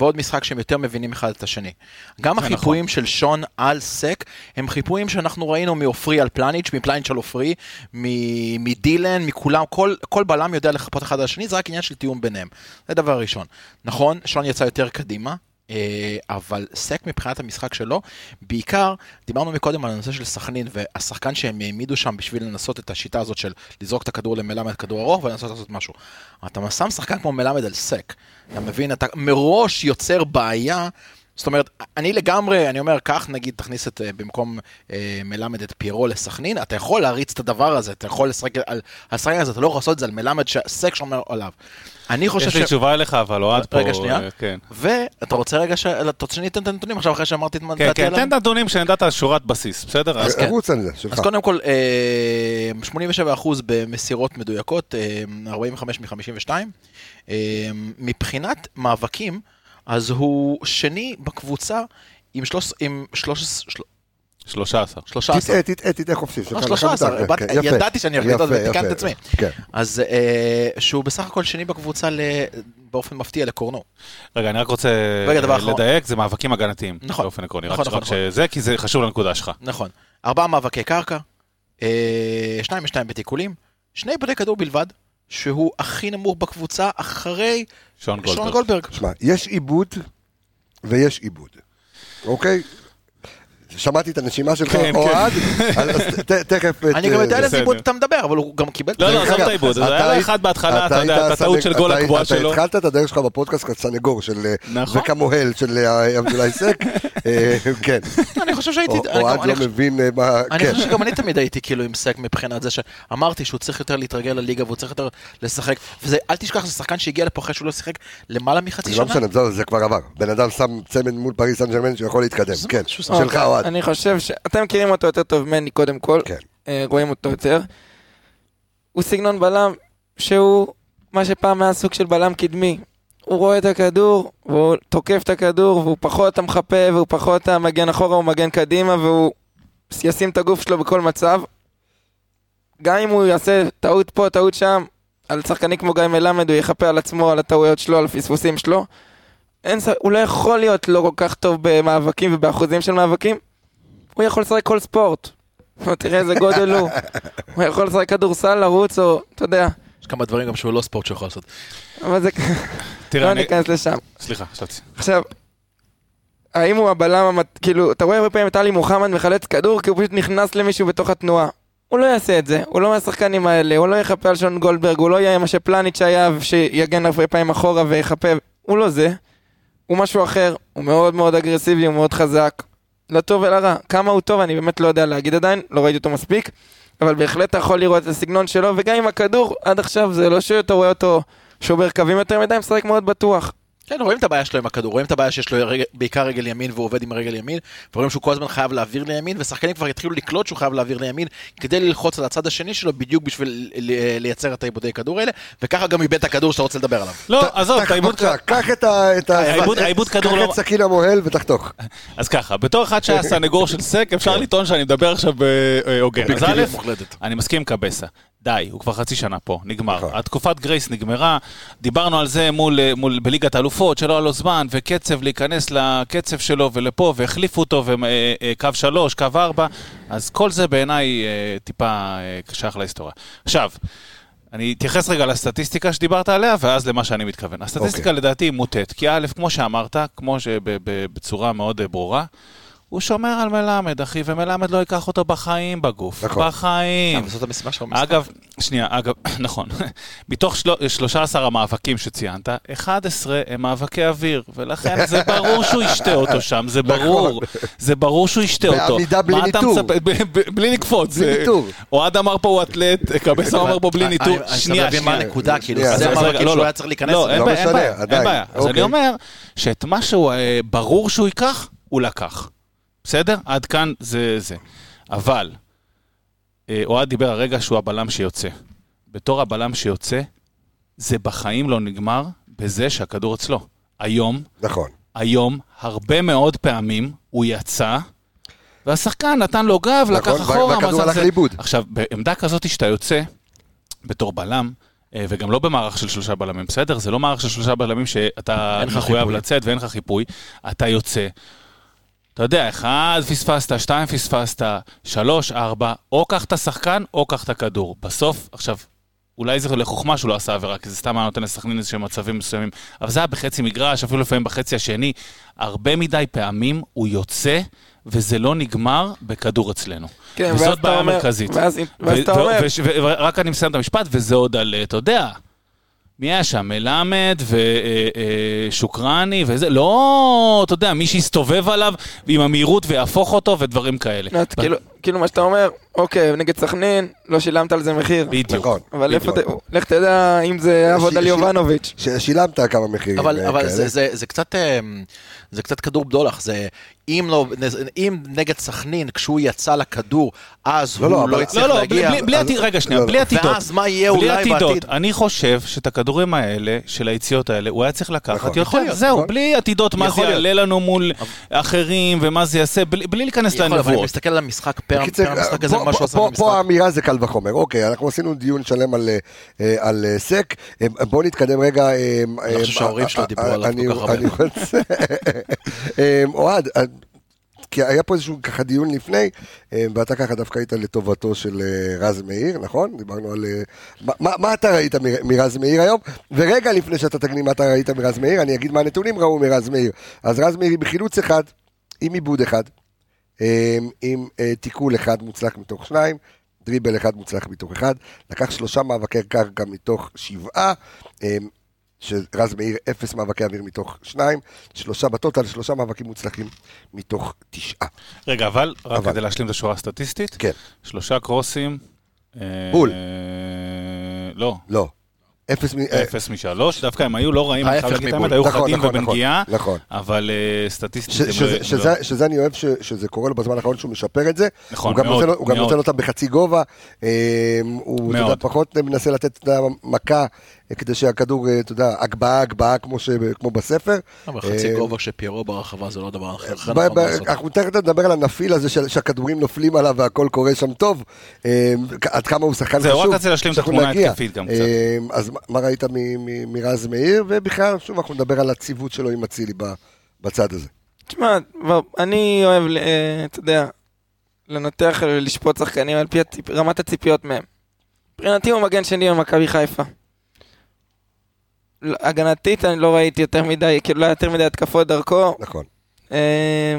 ועוד משחק שהם יותר מבינים אחד את השני. גם נכון. החיפויים של שון על סק, הם חיפויים שאנחנו ראינו מעופרי על פלניץ', מפלניץ' על עופרי, מדילן, מכולם, כל, כל בלם יודע לחפות אחד על השני, זה רק עניין של תיאום ביניהם. זה דבר ראשון. נכון, שון יצא יותר קדימה. אה, אבל סק מבחינת המשחק שלו, בעיקר, דיברנו מקודם על הנושא של סכנין, והשחקן שהם העמידו שם בשביל לנסות את השיטה הזאת של לזרוק את הכדור למלמד כדור ארוך ולנסות לעשות משהו. אתה שם שחקן כמו מלמד על סק, אתה מבין, אתה מראש יוצר בעיה. זאת אומרת, אני לגמרי, אני אומר, קח נגיד, תכניס את, אה, במקום אה, מלמד את פיירו לסכנין, אתה יכול להריץ את הדבר הזה, אתה יכול לשחק על על השחקן הזה, אתה לא יכול לעשות את זה על מלמד שסק שומר עליו. אני חושב יש לי תשובה אליך, אבל אוהד פה... רגע, שנייה. אה, כן. ואתה רוצה רגע ש... אתה רוצה שאני אתן את הנתונים עכשיו אחרי שאמרתי את מה כן, דעתי כן, עליהם? תן את הנתונים שנדע את השורת בסיס, בסדר? אז כן. רוץ על זה, שלך. אז קודם כל, אה, 87% במסירות מדויקות, אה, 45 מ-52. אה, מבחינת מאבקים, אז הוא שני בקבוצה עם 13... עם 13... 13. 13. תטעה, תטעה, תטעה חופשי. שלך, לא, לך 13, מותר, באת- כן. ידעתי שאני הולך לטעות יפה, ותיקנתי את. עצמי. כן. אז אה, שהוא בסך הכל שני בקבוצה ל- באופן מפתיע לקורנו. רגע, אני רק רוצה אה. לדייק, זה מאבקים הגנתיים. נכון. באופן עקרוני. נכון, נכון, רק שזה, כי זה חשוב לנקודה שלך. נכון. ארבעה מאבקי קרקע, אה, שניים ושניים בתיקולים, שני עיבודי כדור בלבד, שהוא הכי נמוך בקבוצה אחרי שון. גולדברג. שמע, יש עיבוד ויש עיבוד, אוקיי? שמעתי את הנשימה שלך, כן, אוהד, אז ת- תכף... את, אני גם יודע על אה, איזה. עיבוד אתה מדבר, אבל הוא גם קיבל... לא, לא, עזוב את העיבוד, זה אתה היה היית- אחד בהתחלה, אתה יודע, את הטעות של גול אתה- הקבועה שלו. אתה התחלת את הדרך שלך בפודקאסט כסנגור של אה, נכון. וכמוהל של אה, עבדולאי סק, אה, כן. אני חושב שהייתי... אוהד אני לא מבין אה, מה... אני כן. חושב שגם אני תמיד הייתי כאילו עם סק מבחינת זה שאמרתי שהוא צריך יותר להתרגל לליגה והוא צריך יותר לשחק, וזה, אל תשכח, זה שחקן שהגיע לפה אחרי שהוא לא שיחק למעלה מחצי זה לא שנה. משנה, זה כבר עבר. בן אדם שם צמד מול פריס סן ג'רמן שיכול להתקדם, כן. שלך אוקיי, אוהד. אני חושב ש... אתם מכירים אותו יותר טוב ממני קודם כל. כן. אה, רואים אותו יותר. הוא סגנון בלם שהוא מה שפעם היה סוג של בלם קדמי. הוא רואה את הכדור, והוא תוקף את הכדור, והוא פחות המחפה, והוא פחות המגן אחורה, הוא מגן קדימה, והוא ישים את הגוף שלו בכל מצב. גם אם הוא יעשה טעות פה, טעות שם, על שחקנים כמו גיא מלמד, הוא יכפה על עצמו, על הטעויות שלו, על הפספוסים שלו. אין, הוא לא יכול להיות לא כל כך טוב במאבקים ובאחוזים של מאבקים. הוא יכול לשחק כל ספורט. תראה איזה גודל הוא. הוא יכול לשחק כדורסל, לרוץ, או, אתה יודע. יש כמה דברים גם שהוא לא ספורט שהוא יכול לעשות. אבל זה... תראה, לא אני... ניכנס לשם. סליחה, חשבתי. עכשיו, האם הוא הבלם, המת- כאילו, אתה רואה הרבה פעמים את עלי מוחמד מחלץ כדור, כי הוא פשוט נכנס למישהו בתוך התנועה. הוא לא יעשה את זה, הוא לא מהשחקנים האלה, הוא לא יכפה על שון גולדברג, הוא לא יהיה מה שפלניץ' היה, שיגן הרבה פעמים אחורה ויכפה, הוא לא זה. הוא משהו אחר, הוא מאוד מאוד אגרסיבי, הוא מאוד חזק. לטוב ולרע. כמה הוא טוב, אני באמת לא יודע להגיד עדיין, לא ראיתי אותו מספיק, אבל בהחלט אתה יכול לראות את הסגנון שלו, וגם עם הכדור, עד עכשיו זה לא שאתה רואה אותו שובר קווים יותר מדי, משחק מאוד בטוח. כן, רואים את הבעיה שלו עם הכדור, רואים את הבעיה שיש לו רגל, בעיקר רגל ימין והוא עובד עם רגל ימין, ורואים שהוא כל הזמן חייב להעביר לימין, ושחקנים כבר התחילו לקלוט שהוא חייב להעביר לימין, כדי ללחוץ על הצד השני שלו בדיוק בשביל לייצר את העיבודי כדור האלה, וככה גם איבד את הכדור שאתה רוצה לדבר עליו. לא, עזוב, את העיבוד... קח את ה... את ה- העיבוד- העיבוד כדור קח את סכין המוהל ותחתוך. אז ככה, בתור אחד שהיה סנגור של סק, אפשר לטעון שאני מדבר עכשיו בהוגן. אז א', אובייקטיביות מוחלטת. אני מסכים עם קבסה. די, הוא כבר חצי שנה פה, נגמר. נכון. התקופת גרייס נגמרה, דיברנו על זה מול, מול, בליגת האלופות, שלא היה לו זמן, וקצב להיכנס לקצב שלו ולפה, והחליפו אותו, וקו שלוש, קו ארבע, אז כל זה בעיניי אה, טיפה אה, שייך להיסטוריה. עכשיו, אני אתייחס רגע לסטטיסטיקה שדיברת עליה, ואז למה שאני מתכוון. הסטטיסטיקה אוקיי. לדעתי היא מוטית, כי א', כמו שאמרת, כמו שבצורה מאוד אה, ברורה, הוא שומר על מלמד, אחי, ומלמד לא ייקח אותו בחיים בגוף. נכון. בחיים. אבל זאת המשימה שלו במשחק. אגב, שנייה, אגב, נכון, מתוך של... 13 המאבקים שציינת, 11 הם מאבקי אוויר, ולכן זה ברור שהוא ישתה אותו שם, זה ברור, זה ברור שהוא ישתה אותו. בעמידה בלי ניטור. בלי לקפוץ. בלי ניטור. אוהד אמר פה הוא אתלט, קבסה אומר פה בלי ניטור. שנייה, מבין מה שנייה. הנקודה, כאילו, זה אז רגע, המאבקים לא, שהוא לא. היה צריך להיכנס לא. אין לא בעיה, אין בעיה. אז אוקיי. אני אומר שאת מה שהוא אה, ברור שהוא ייקח, הוא לקח. בסדר? עד כאן זה זה. אבל, אה, אוהד דיבר הרגע שהוא הבלם שיוצא. בתור הבלם שיוצא, זה בחיים לא נגמר בזה שהכדור אצלו. היום, נכון. היום, הרבה מאוד פעמים הוא יצא, והשחקן נתן לו גב, לקח נכון, אחורה. והכדור הלך זה- לאיבוד. עכשיו, בעמדה כזאת שאתה יוצא, בתור בלם, אה, וגם לא במערך של שלושה בלמים, בסדר? זה לא מערך של שלושה בלמים שאתה מחויב. לצאת ואין לך חיפוי, אתה יוצא. אתה יודע, אחד פספסת, שתיים פספסת, שלוש, ארבע, או קח את השחקן או קח את הכדור. בסוף, עכשיו, אולי זה לחוכמה שהוא לא עשה עבירה, כי זה סתם היה נותן לסכנין איזה שהם מצבים מסוימים, אבל זה היה בחצי מגרש, אפילו לפעמים בחצי השני. הרבה מדי פעמים הוא יוצא, וזה לא נגמר בכדור אצלנו. כן, וזאת בעיה אומר- מרכזית. ואז ואז ו- אתה ו- אומר, ורק אני מסיים את המשפט, וזה עוד על, אה, אתה יודע, מי היה שם? מלמד ושוקרני וזה, לא, אתה יודע, מי שיסתובב עליו עם המהירות ויהפוך אותו ודברים כאלה. את כאילו- כאילו מה שאתה אומר, אוקיי, נגד סכנין, לא שילמת על זה מחיר. בדיוק. נכון. אבל בדיוק. לך תדע אם זה יעבוד על יובנוביץ'. ששילמת כמה מחירים אבל, אה, אבל. זה, זה, זה קצת אמ, זה קצת כדור בדולח, זה אם לא, אם נגד סכנין כשהוא יצא לכדור אז לא, לא, הוא לא הצליח לא, לא, בלי, להגיע, בלי, בלי אז- רגע שנייה, לא, בלי. עתידות. ואז מה יהיה בלי אולי עתידות. בעתיד? אני חושב שאת הכדורים האלה, של היציאות האלה, הוא היה צריך לקחת נכון. יותר. יכול להיות, זהו, נכון. בלי עתידות, מה זה. יעלה לנו מול אחרים ומה זה יעשה, בלי בלי להיכנס יכול, אבל אני לנבואות. מסתכל על המשחק פר, המשחק הזה, מה שהוא עשה במשחק. פה האמירה זה קל וחומר. אוקיי, אנחנו עשינו דיון שלם על, אה, אה, סק. אה, בואו נתקדם רגע. אני חושב שההורים שלו דיברו עליו כל כך הרבה. אוהד, כי היה פה איזשהו ככה דיון לפני, ואתה ככה דווקא היית לטובתו של רז מאיר, נכון? דיברנו על... מה- מה מה אתה ראית מרז מאיר היום? ורגע לפני שאתה תגני מה אתה ראית מרז מאיר, אני אגיד מה הנתונים ראו מרז מאיר. אז רז מאיר בחילוץ אחד, עם עיבוד אחד, עם אה, תיקול אחד מוצלח מתוך שניים, דריבל אחד מוצלח מתוך אחד, לקח שלושה מאבקי קרקע מתוך שבעה, אה, שרז מאיר אפס מאבקי אוויר מתוך שניים, שלושה בטוטל, שלושה מאבקים מוצלחים מתוך תשעה. רגע, אבל, רק אבל. כדי להשלים את השורה הסטטיסטית, כן. שלושה קרוסים. אה, בול. לא, לא. אפס מ... אה, אפס משלוש, דווקא הם היו לא רעים, אני חייב להגיד את. האמת, היו חדים ובנגיעה. אבל סטטיסטית שזה- לא- אני אוהב ש- שזה קורה לו בזמן האחרון שהוא משפר את זה. נכון, הוא גם מאוד, הוא גם. נותן אותם בחצי גובה. אה, הוא. פחות מנסה לתת אתה יודע, מכה אה, כדי שהכדור, אה, אתה יודע, הגבהה, הגבהה כמו ש- כמו בספר. אבל חצי אה, גובה כשפיירו ברחבה זה לא דבר אחר נכון. אנחנו תכף נדבר על הנפיל הזה של- שהכדורים נופלים עליו והכל קורה שם טוב. אה, עד כמה הוא שחקן זהו, חשוב. רק רציתי להשלים את התמונה נגיע. ההתקפית גם קצת. אה, אז מה- מה ראית מ- מ- מרז מאיר? ובכלל, שוב, אנחנו נדבר על הציוות שלו עם אצילי ב- בצד הזה. תשמע, אני אוהב, אה, אתה יודע, לנתח ולשפוט שחקנים על פי הציפ- רמת הציפיות מהם. מבחינתי הוא מגן שני במכבי חיפה. הגנתית אני לא ראיתי יותר מדי, כאילו לא היה יותר מדי התקפות דרכו. נכון. אה,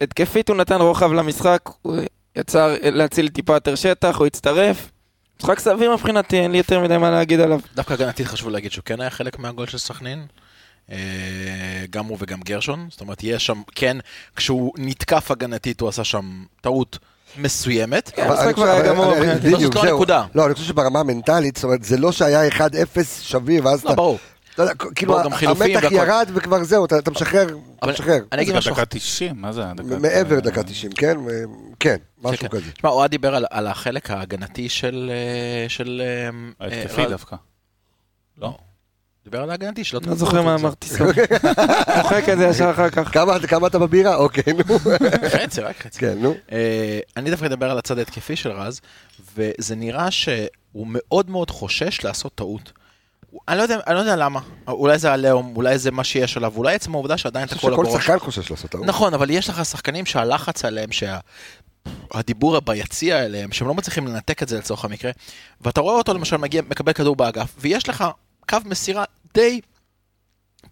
התקפית הוא נתן רוחב למשחק, הוא יצר להציל טיפה יותר שטח, הוא הצטרף. משחק סביר מבחינתי, אין לי יותר מדי מה להגיד עליו. דווקא הגנתית חשוב להגיד שהוא כן היה חלק מהגול של סכנין. אה, גם הוא וגם גרשון, זאת אומרת יש שם, כן, כשהוא נתקף הגנתית הוא עשה שם טעות מסוימת. כן, המשחק כבר היה גמור. לא, זאת לא. הנקודה. לא, אני חושב שברמה המנטלית, זאת אומרת, זה לא שהיה 1-0 שביר, ואז לא, אתה... ברור. אתה יודע, כאילו, ברור, חילופים המתח. ירד וכבר זהו, אתה משחרר, אתה משחרר. אני אגיד זה משהו דקה 90, מה זה? מעבר דקה 90, כן? ו- כן, משהו. כזה. תשמע, אוהד דיבר על, על החלק ההגנתי של... אה, של אה, ההתקפי אה, דווקא. לא? דיבר על ההגנתי שלא לא זוכר מה אמרתי. מוחק את זה ישר אחר כך. כמה כמה אתה בבירה? אוקיי, נו. חצי, רק חצי. כן, נו. אה, אני דווקא אדבר על הצד ההתקפי של רז, וזה נראה שהוא מאוד מאוד חושש לעשות טעות. אני לא יודע, אני לא יודע למה, אולי זה עליהום, אולי זה מה שיש עליו, אולי עצם העובדה שעדיין אני תקוע חושב לו שכל. שחקן חושש לעשות טעות. נכון, אבל יש לך שחקנים שהלחץ עליהם, שהדיבור ביציע אליהם, שהם לא מצליחים לנתק את זה לצורך המקרה, ואתה רואה אותו למשל מגיע, מקבל כדור באגף, ויש לך קו מסירה די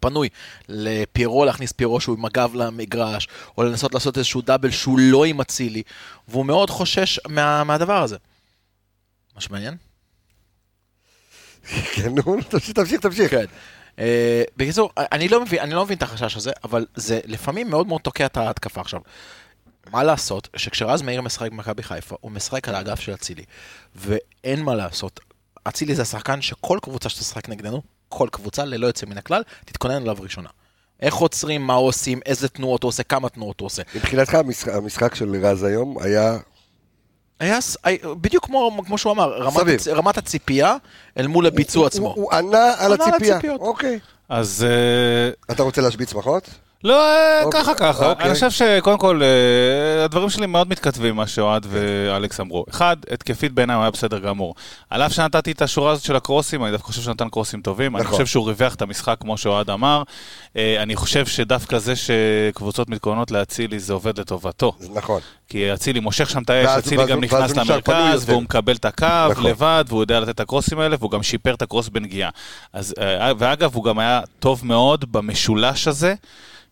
פנוי לפירו, להכניס פירו שהוא עם הגב למגרש, או לנסות לעשות איזשהו דאבל שהוא לא עם אצילי, והוא מאוד חושש מה, מהדבר הזה. מה שמעניין? כן, נו, תמשיך, תמשיך, תמשיך. כן. Uh, בקיצור, אני לא, מבין, אני לא מבין את החשש הזה, אבל זה לפעמים מאוד מאוד תוקע את ההתקפה עכשיו. מה לעשות, שכשרז מאיר משחק במכבי חיפה, הוא משחק על האגף של אצילי, ואין מה לעשות. אצילי זה השחקן שכל קבוצה שתשחק נגדנו, כל קבוצה, ללא יוצא מן הכלל, תתכונן אליו ראשונה. איך עוצרים, מה עושים, איזה תנועות הוא עושה, כמה תנועות הוא עושה. מבחינתך המשחק- המשחק של רז היום היה... היה בדיוק כמו, כמו שהוא אמר, רמת. הצ, רמת הציפייה אל מול הביצוע הוא- עצמו. הוא הוא ענה על ענה על הציפייה. הציפיות. אוקיי. אז אה, אתה רוצה להשביץ שמחות? לא, אה, אוקיי, ככה ככה. אוקיי. אני חושב שקודם כל, אה, הדברים שלי מאוד מתכתבים מה שאוהד ואלכס אמרו. אחד, התקפית בעיניי הוא היה בסדר גמור. על אף שנתתי את השורה הזאת של הקרוסים, אני דווקא חושב שנתן קרוסים טובים. אני נכון. חושב שהוא ריווח את המשחק כמו שאוהד אמר. אה, אני חושב שדווקא זה שקבוצות מתכוננות להצילי זה עובד לטובתו. נכון. כי אצילי מושך שם את האש, אצילי גם נכנס למרכז. והוא מקבל את הקו נכון. לבד, והוא יודע לתת את הקרוסים האלה, והוא גם שיפר את הקרוס בנגיעה. אז, אה, ואגב, הוא גם היה טוב מאוד במשולש הזה.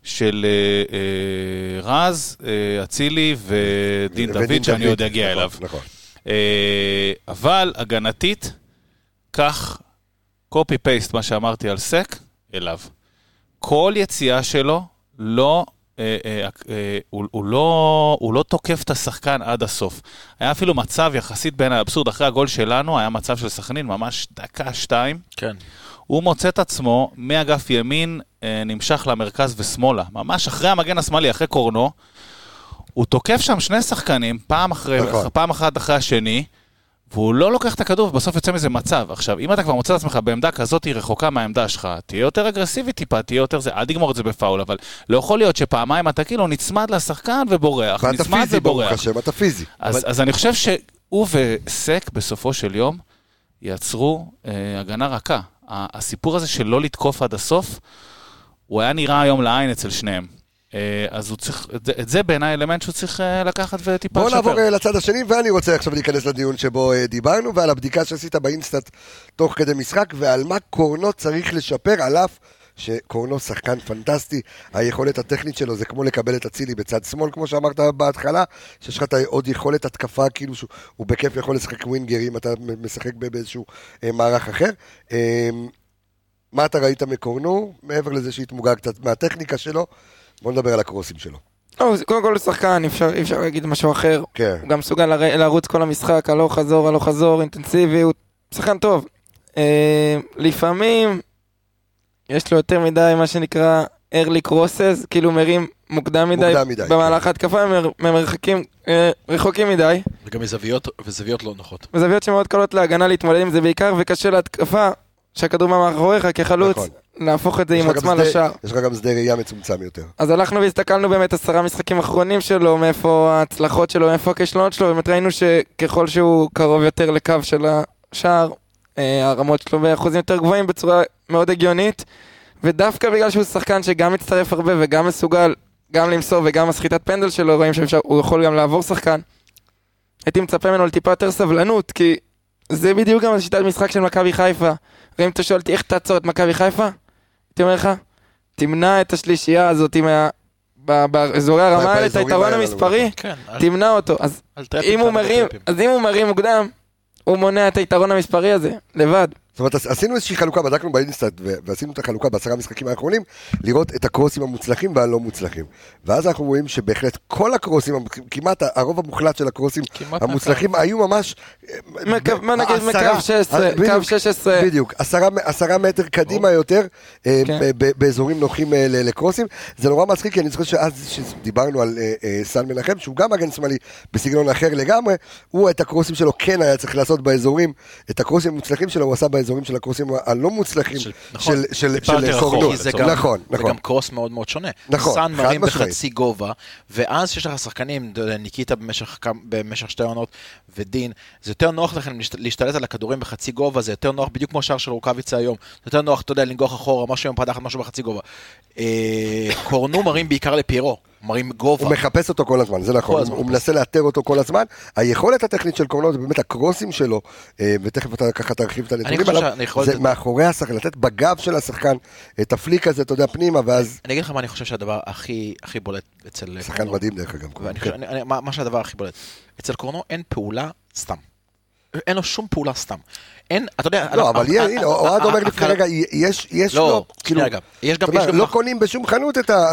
של אה, אה, רז, אה, אצילי ודין ודין דוד, שאני עוד אגיע נכון, אליו. נכון. אה, אבל הגנתית, קח פייסט מה שאמרתי על סק, אליו. כל יציאה שלו לא... אה, אה, אה, הוא, הוא, לא, הוא לא תוקף את השחקן עד הסוף. היה אפילו מצב יחסית בין האבסורד, אחרי הגול שלנו, היה מצב של סכנין, ממש דקה, שתיים. כן. הוא מוצא את עצמו מאגף ימין, נמשך למרכז ושמאלה. ממש אחרי המגן השמאלי, אחרי קורנו, הוא תוקף שם שני שחקנים, פעם, אחרי, נכון. פעם אחת אחרי השני, והוא לא לוקח את הכדור, ובסוף יוצא מזה מצב. עכשיו, אם אתה כבר מוצא את עצמך בעמדה כזאת רחוקה מהעמדה שלך, תהיה יותר אגרסיבי טיפה, תהיה יותר זה, אל תגמור את זה בפאול, אבל לא יכול להיות שפעמיים אתה כאילו נצמד לשחקן ובורח, ואתה נצמד פיזי, ברוך ובורח. השם, אתה פיזי. אז, אז אני חושב שהוא וסק בסופו של יום יצרו אה, הגנה רכה. הסיפור הזה של לא לתקוף עד הסוף, הוא היה נראה היום לעין אצל שניהם. אה, אז הוא צריך, את זה, בעיניי אלמנט שהוא צריך אה, לקחת וטיפה לשפר. נעבור אה, לצד השני, ואני רוצה עכשיו להיכנס לדיון שבו דיברנו, ועל הבדיקה שעשית באינסטאט תוך כדי משחק, ועל מה קורנו צריך לשפר, על אף שקורנו שחקן פנטסטי, היכולת הטכנית שלו זה כמו לקבל את אצילי בצד שמאל, כמו שאמרת בהתחלה, שיש לך עוד יכולת התקפה, כאילו שהוא הוא בכיף יכול לשחק ווינגר אם אתה משחק באיזשהו מערך אחר. מה אתה ראית מקורנו, מעבר לזה שהתמוגג קצת מהטכניקה שלו? בוא נדבר על הקרוסים שלו. לא, קודם כל הוא שחקן, אי אפשר אפשר להגיד משהו אחר. כן. הוא גם מסוגל לר- לרוץ כל המשחק, הלוך חזור, הלוך חזור, אינטנסיבי, הוא שחקן טוב. אה, לפעמים יש לו יותר מדי מה שנקרא early crosses, כאילו מרים מוקדם מדי, מוקדם מדי, במהלך ההתקפה, ממר- ממרחקים אה, רחוקים מדי, וגם מזוויות, וזוויות לא נוחות. וזוויות שמאוד קלות להגנה להתמודד עם זה בעיקר, וקשה להתקפה, שהכדור מאחוריך כחלוץ, נכון. להפוך את זה עם עוצמה לשער. יש לך גם שדה ראייה מצומצם יותר. אז הלכנו והסתכלנו באמת עשרה משחקים אחרונים שלו, מאיפה ההצלחות שלו, מאיפה הכישלונות שלו, באמת ראינו שככל שהוא קרוב יותר לקו של השער, אה, הרמות שלו באחוזים יותר גבוהים בצורה מאוד הגיונית, ודווקא בגלל שהוא שחקן שגם מצטרף הרבה וגם מסוגל גם למסור וגם הסחיטת פנדל שלו, רואים שהוא יכול גם לעבור שחקן. הייתי מצפה ממנו לטיפה יותר סבלנות, כי זה בדיוק גם השיטת משחק של מכבי חיפה. ואם אתה שואל אותי איך תעצור את מכבי חיפה, הייתי אומר לך, תמנע את השלישייה הזאת מה... ב- באזורי הרמה האלה, את היתרון המספרי, כן, תמנע אותו. אז אם הוא מרים מוקדם, הוא מונע את היתרון המספרי הזה, לבד. זאת אומרת, עשינו איזושהי חלוקה, בדקנו באינסטאט ועשינו את החלוקה בעשרה המשחקים האחרונים, לראות את הקרוסים המוצלחים והלא מוצלחים. ואז אנחנו רואים שבהחלט כל הקרוסים, כמעט הרוב המוחלט של הקרוסים המוצלחים היו ממש... מה נגיד מקו 16, אה, בדיוק, קו 16. בדיוק, עשרה, מטר קדימה יותר, אה, כן. באזורים נוחים אה, לקרוסים. זה נורא מצחיק, כי אני זוכר שאז שדיברנו על סן מנחם, שהוא גם מגן שמאלי בסגנון אחר לגמרי, הוא את הקרוסים שלו כן היה צריך לעשות באזורים, את הקרוסים המוצלחים שלו הוא עשה באזורים של הקרוסים הלא מוצלחים של- נכון. של- של של זה לצורך גם, נכון, זה נכון. גם קרוס מאוד מאוד שונה. נכון, סאן מרים. בחצי גובה, ואז שיש לך שחקנים, ניקיטה במשך, במשך שתי עונות, ודין, זה יותר נוח לכם להשת- להשתלט על הכדורים בחצי גובה, זה יותר נוח, בדיוק כמו שער של רוקאביצה היום, זה יותר נוח, אתה יודע, לנגוח אחורה, משהו עם פדחת, משהו בחצי גובה. אה, קורנו מרים בעיקר לפיירו. מראים גובה. הוא מחפש אותו כל הזמן, זה נכון, הזמן הוא. מנסה לאתר אותו כל הזמן. היכולת הטכנית של קורנו זה באמת הקרוסים שלו, אה, ותכף אתה ככה תרחיב את הנתונים חושב עליו, זה מאחורי השחקן, לתת בגב של השחקן את הפליק הזה, אתה יודע, פנימה, ואז אני אגיד לך מה אני חושב שהדבר הכי הכי בולט אצל... שחקן קורנו. מדהים דרך אגב. כן. מה, מה שהדבר הכי בולט, אצל קורנו אין פעולה סתם. אין לו שום פעולה סתם. אין, אתה יודע... לא, אבל ה- יהיה- ה- הנה, ה- אוהד אומר לפני רגע, יש יש לא, לו, כאילו, שנייה, רגע. לא קונים בשום חנות את ה...